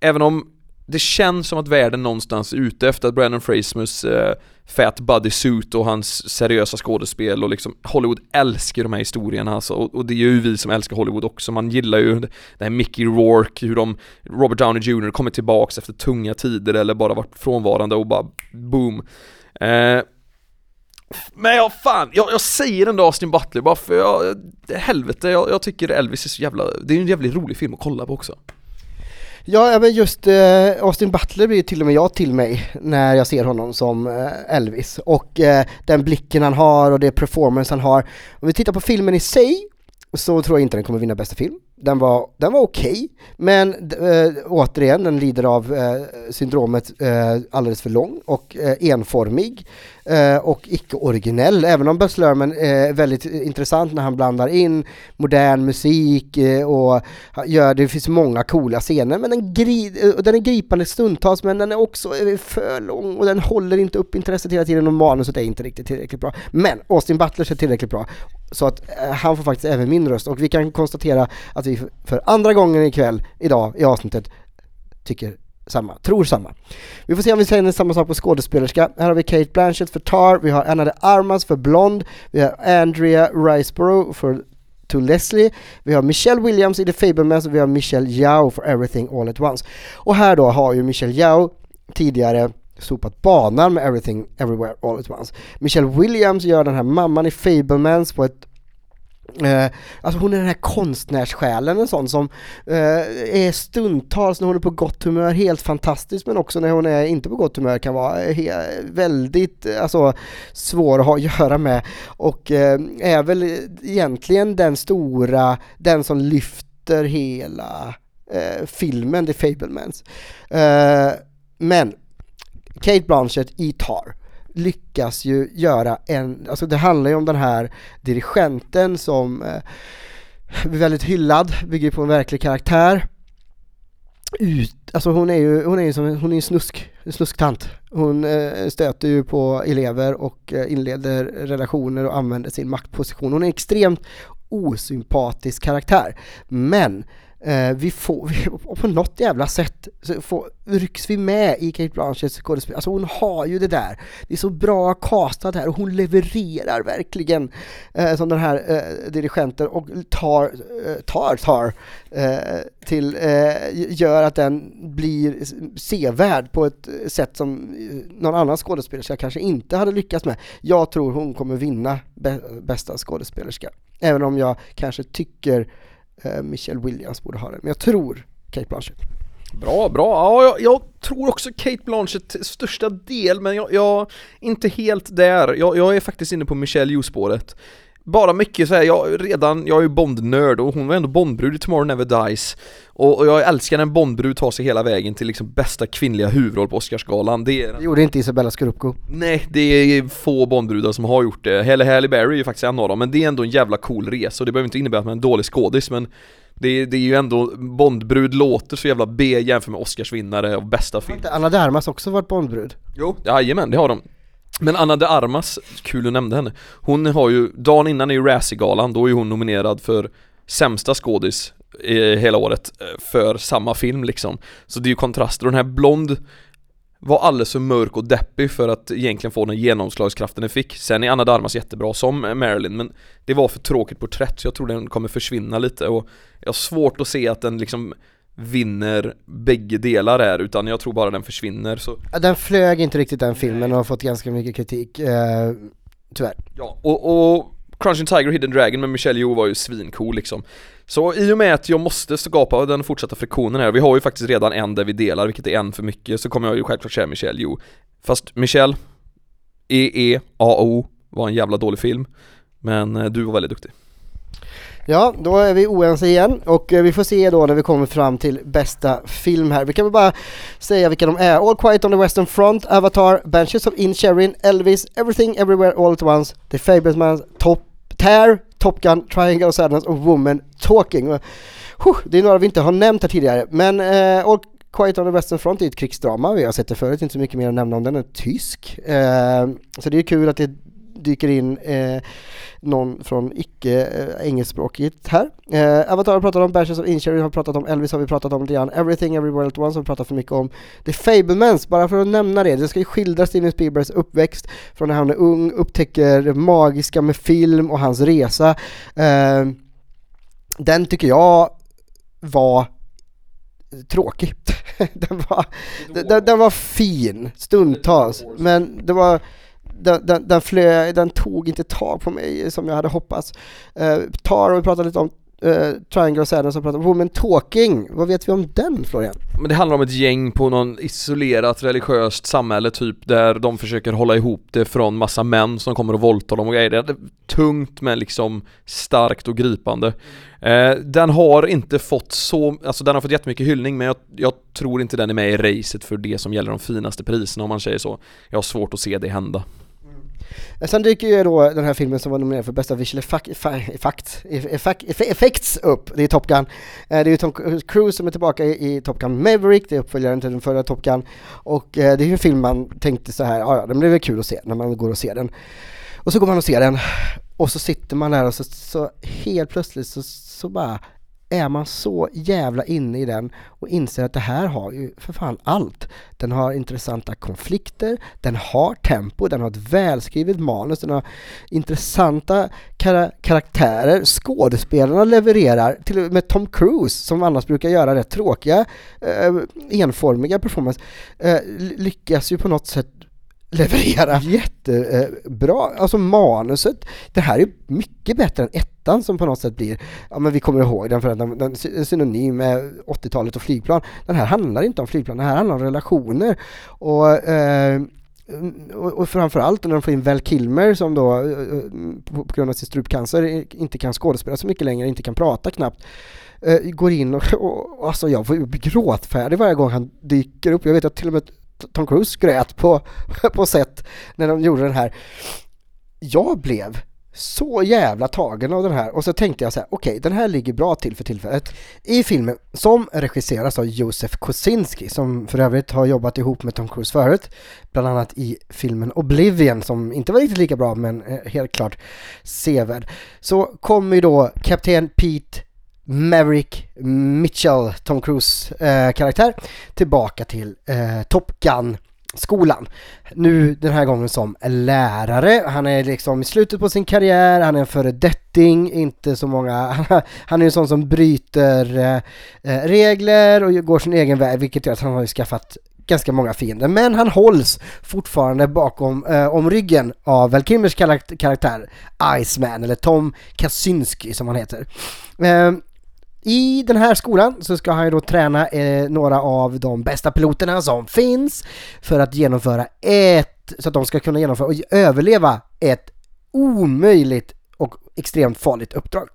Även om det känns som att världen någonstans är ute efter att Brandon Frasmus eh, Fat bodysuit Suit och hans seriösa skådespel och liksom Hollywood älskar de här historierna alltså, och, och det är ju vi som älskar Hollywood också, man gillar ju det här Mickey Rourke, hur de, Robert Downey Jr kommer tillbaks efter tunga tider eller bara varit frånvarande och bara boom. Eh, men ja, fan, jag, jag säger ändå Austin Butler bara för jag, helvete, jag, jag tycker Elvis är så jävla, det är en jävligt rolig film att kolla på också. Ja, men just eh, Austin Butler blir till och med jag till mig när jag ser honom som eh, Elvis och eh, den blicken han har och det performance han har. Om vi tittar på filmen i sig så tror jag inte den kommer vinna bästa film. Den var, den var okej, okay, men äh, återigen, den lider av äh, syndromet äh, alldeles för lång och enformig och icke-originell. Även om Buzz Lerman är väldigt intressant när han blandar in modern musik och gör, det finns många coola scener, men den, gri, den är gripande stundtals, men den är också för lång och den håller inte upp intresset hela tiden och manuset är inte riktigt tillräckligt bra. Men Austin Butler är tillräckligt bra så att han får faktiskt även min röst och vi kan konstatera att att vi för andra gången ikväll, idag, i avsnittet, tycker samma, tror samma. Vi får se om vi säger samma sak på skådespelerska. Här har vi Kate Blanchett för Tar, vi har Anna de Armas för Blond, vi har Andrea Riceborough för To Leslie, vi har Michelle Williams i The Fablemans och vi har Michelle Yao för Everything All At Once. Och här då har ju Michelle Yao tidigare sopat banan med Everything Everywhere All At Once. Michelle Williams gör den här mamman i Fablemans på ett Eh, alltså hon är den här konstnärssjälen, en sån som eh, är stundtals när hon är på gott humör helt fantastisk men också när hon är inte på gott humör kan vara he- väldigt alltså, svår att ha att göra med och eh, är väl egentligen den stora, den som lyfter hela eh, filmen The Fablemans. Eh, men Kate Blanchett i Tar lyckas ju göra en, alltså det handlar ju om den här dirigenten som eh, väldigt hyllad, bygger på en verklig karaktär. Ut, alltså hon är ju, hon är ju som en, hon är en snusk, en snusktant. Hon eh, stöter ju på elever och eh, inleder relationer och använder sin maktposition. Hon är en extremt osympatisk karaktär. Men eh, vi får, vi, på något jävla sätt så får, rycks vi med i Kate Blanchetts skådespel. Alltså hon har ju det där. Det är så bra castat här och hon levererar verkligen eh, som den här eh, dirigenten och tar, eh, tar, tar eh, till, eh, gör att den blir sevärd på ett sätt som eh, någon annan skådespelerska kanske inte hade lyckats med. Jag tror hon kommer vinna bästa skådespelerska. Även om jag kanske tycker eh, Michelle Williams borde ha den. Men jag tror Kate Blanchett. Bra, bra. Ja, jag, jag tror också Kate Blanchett till största del, men jag, jag inte helt där. Jag, jag är faktiskt inne på Michelle Yeoh-spåret. Bara mycket så här, jag redan, jag är ju Bond-nörd och hon var ändå Bondbrud i Tomorrow Never Dies och, och jag älskar när en Bondbrud tar sig hela vägen till liksom bästa kvinnliga huvudroll på Oscarsgalan. Det är Det gjorde inte Isabella Scorupco. Nej, det är få Bondbrudar som har gjort det. Halle Halle Berry är ju faktiskt en av dem, men det är ändå en jävla cool resa och det behöver inte innebära att man är en dålig skådis men det, det är ju ändå, Bondbrud låter så jävla B jämfört med Oscarsvinnare och bästa Har film. inte Anna de Armas också varit Bondbrud? Jo, jajamän, det har de. Men Anna de Armas, kul du nämnde henne, hon har ju, dagen innan är ju Razzie-galan, då är hon nominerad för sämsta skådis i hela året eh, för samma film liksom. Så det är ju kontraster, och den här Blond var alldeles för mörk och deppig för att egentligen få den genomslagskraften den fick. Sen är Anna de Armas jättebra som Marilyn, men det var för tråkigt porträtt så jag tror den kommer försvinna lite och jag har svårt att se att den liksom vinner bägge delar här utan jag tror bara den försvinner så Den flög inte riktigt den filmen och har fått ganska mycket kritik, eh, tyvärr. Ja, och, och Crouching Tiger Hidden Dragon med Michelle Yeoh var ju svincool liksom. Så i och med att jag måste skapa den fortsatta friktionen här, vi har ju faktiskt redan en där vi delar, vilket är en för mycket, så kommer jag ju självklart säga Michelle Yeoh. Fast Michelle, EE, AO var en jävla dålig film Men eh, du var väldigt duktig Ja, då är vi oense igen och eh, vi får se då när vi kommer fram till bästa film här. Vi kan väl bara säga vilka de är. All Quiet on the Western Front, Avatar, Banshees of Inisherin, Elvis, Everything Everywhere All at Once, The Fablemans, Top, Tear, Top Gun, Triangle of Sadness och Woman Talking. Huh, det är några vi inte har nämnt här tidigare, men uh, All Quiet on the Western Front är ett krigsdrama, vi har sett det förut, inte så mycket mer att nämna om den, den är tysk. Uh, så det är kul att det dyker in eh, någon från icke eh, engelskspråkigt här. Eh, Avatar pratat om, Banshees of Inisherin har pratat om, Elvis har vi pratat om lite grann, Everything Everywhere at Once har vi pratat för mycket om. The Fablemans, bara för att nämna det, det ska ju skildra Steven Spielbergs uppväxt från när han är ung, upptäcker det magiska med film och hans resa. Eh, den tycker jag var tråkig. den, var, den, den var fin stundtals, men det var den, den, den, flö, den tog inte tag på mig som jag hade hoppats. Eh, Tar och vi pratade lite om, eh, Triangle of Sadness och pratade om, Woman Talking, vad vet vi om den Florian? Men det handlar om ett gäng på någon isolerat religiöst samhälle typ där de försöker hålla ihop det från massa män som kommer och våldtar dem och grejer. Det är tungt men liksom starkt och gripande. Eh, den har inte fått så, alltså den har fått jättemycket hyllning men jag, jag tror inte den är med i racet för det som gäller de finaste priserna om man säger så. Jag har svårt att se det hända. Eh, sen dyker ju då den här filmen som var nominerad för bästa visual effect, effect, effect, effects upp, det är Top Gun. Eh, det är ju Tom Cruise som är tillbaka i, i Top Gun Maverick, det är uppföljaren till den förra Top Gun. Och eh, det är ju en film man tänkte så här, ja den blir väl kul att se när man går och ser den. Och så går man och ser den, och så sitter man där och så, så helt plötsligt så, så bara är man så jävla inne i den och inser att det här har ju för fan allt. Den har intressanta konflikter, den har tempo, den har ett välskrivet manus, den har intressanta kar karaktärer, skådespelarna levererar, till och med Tom Cruise som annars brukar göra rätt tråkiga, eh, enformiga performance, eh, lyckas ju på något sätt leverera jättebra. Eh, alltså manuset, det här är mycket bättre än ettan som på något sätt blir, ja men vi kommer ihåg den för att den, den är synonym med 80-talet och flygplan. Den här handlar inte om flygplan, den här handlar om relationer. Och eh, mm, och, och framförallt när de får in Val Kilmer som då eh, eh, på, grund av sin strupcancer inte kan skådespela så mycket längre, inte kan prata knappt går in och, och, och alltså jag får bli gråtfärdig varje gång han dyker upp. Jag vet att till och med Tom Cruise grät på, på sätt när de gjorde den här. Jag blev så jävla tagen av den här och så tänkte jag så här, okej okay, den här ligger bra till för tillfället. I filmen, som regisseras av Josef Kosinski som för övrigt har jobbat ihop med Tom Cruise förut, bland annat i filmen Oblivion som inte var riktigt lika bra men eh, helt klart sevärd. Så kommer ju då Kapten Pete Maverick Mitchell, Tom Cruise eh, karaktär, tillbaka till eh, Top Gun skolan. Nu den här gången som lärare. Han är liksom i slutet på sin karriär, han är en föredetting, inte så många, han är en sån som bryter eh, eh, regler och går sin egen väg vilket gör att han har ju skaffat ganska många fiender. Men han hålls fortfarande bakom eh, om ryggen av Val Kilmers karaktär Iceman eller Tom Kaczynski som han heter. Eh, i den här skolan så ska han ju då träna eh, några av de bästa piloterna som finns för att genomföra ett, så att de ska kunna genomföra och överleva ett omöjligt och extremt farligt uppdrag.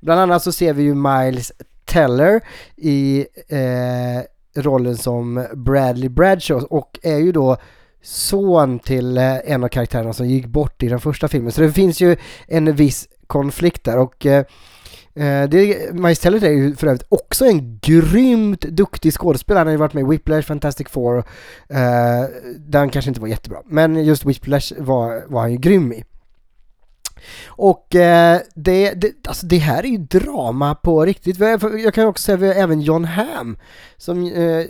Bland annat så ser vi ju Miles Teller i eh, rollen som Bradley Bradshaw och är ju då son till eh, en av karaktärerna som gick bort i den första filmen. Så det finns ju en viss konflikt där och eh, Eh, Eh, det, Miles Teller är ju för övrigt också en grymt duktig skådespelare. Han har ju varit med i Whiplash, Fantastic Four, eh, där han kanske inte var jättebra. Men just Whiplash var, var han ju grym i. Och eh, det, det, alltså det här är ju drama på riktigt. Jag kan också säga att vi har även John Hamm som eh,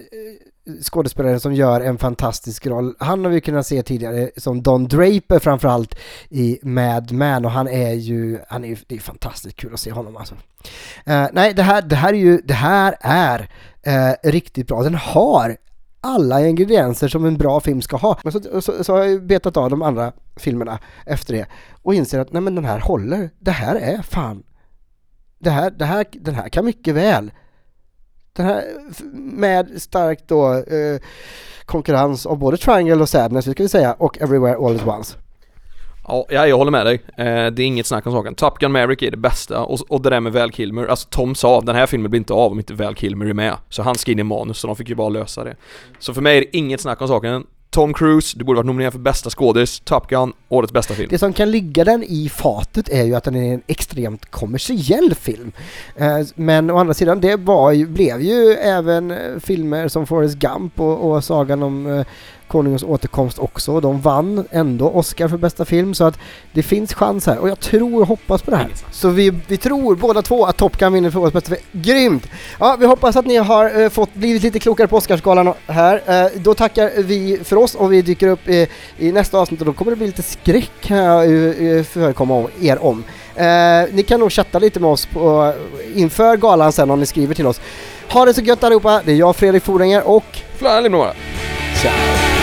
skådespelare som gör en fantastisk roll. Han har vi kunnat se tidigare som Don Draper framförallt i Mad Men och han är ju, han är ju, det är fantastiskt kul att se honom alltså. Uh, nej, det här, det här är ju, det här är uh, riktigt bra. Den har alla ingredienser som en bra film ska ha. Men så, så, så har jag betat av de andra filmerna efter det och inser att nej men den här håller. Det här är fan det här, det här, den här kan mycket väl den här med stark då eh, konkurrens av både Triangle och Sadness, ska vi säga, och Everywhere All At Once. Ja, jag håller med dig. Eh, det är inget snack om saken. Top Gun Maverick är det bästa och, och det där med Val Kilmer, alltså Tom sa den här filmen blir inte av om inte Val Kilmer är med. Så han skrev in i manus så de fick ju bara lösa det. Så för mig är det inget snack om saken. Tom Cruise, du borde varit nominerad för bästa skådis, Top Gun, årets bästa film. Det som kan ligga den i fatet är ju att den är en extremt kommersiell film. Eh, men å andra sidan, det var ju, blev ju även filmer som Forrest Gump och, och Sagan om eh, Konungens återkomst också. De vann ändå Oscar för bästa film så att det finns chans här och jag tror och hoppas på det här. Så vi, vi tror båda två att Top Gun vinner för årets bästa film. Grymt! Ja, vi hoppas att ni har uh, fått blivit lite klokare på Oscarsgalan här. Uh, då tackar vi för oss och vi dyker upp i, i nästa avsnitt och då kommer det bli lite skräck kan jag uh, förekomma er om. Uh, ni kan nog chatta lite med oss på, inför galan sen om ni skriver till oss. Ha det så gött allihopa, det är jag Fredrik Forenger och Florian Lindblom Tchau.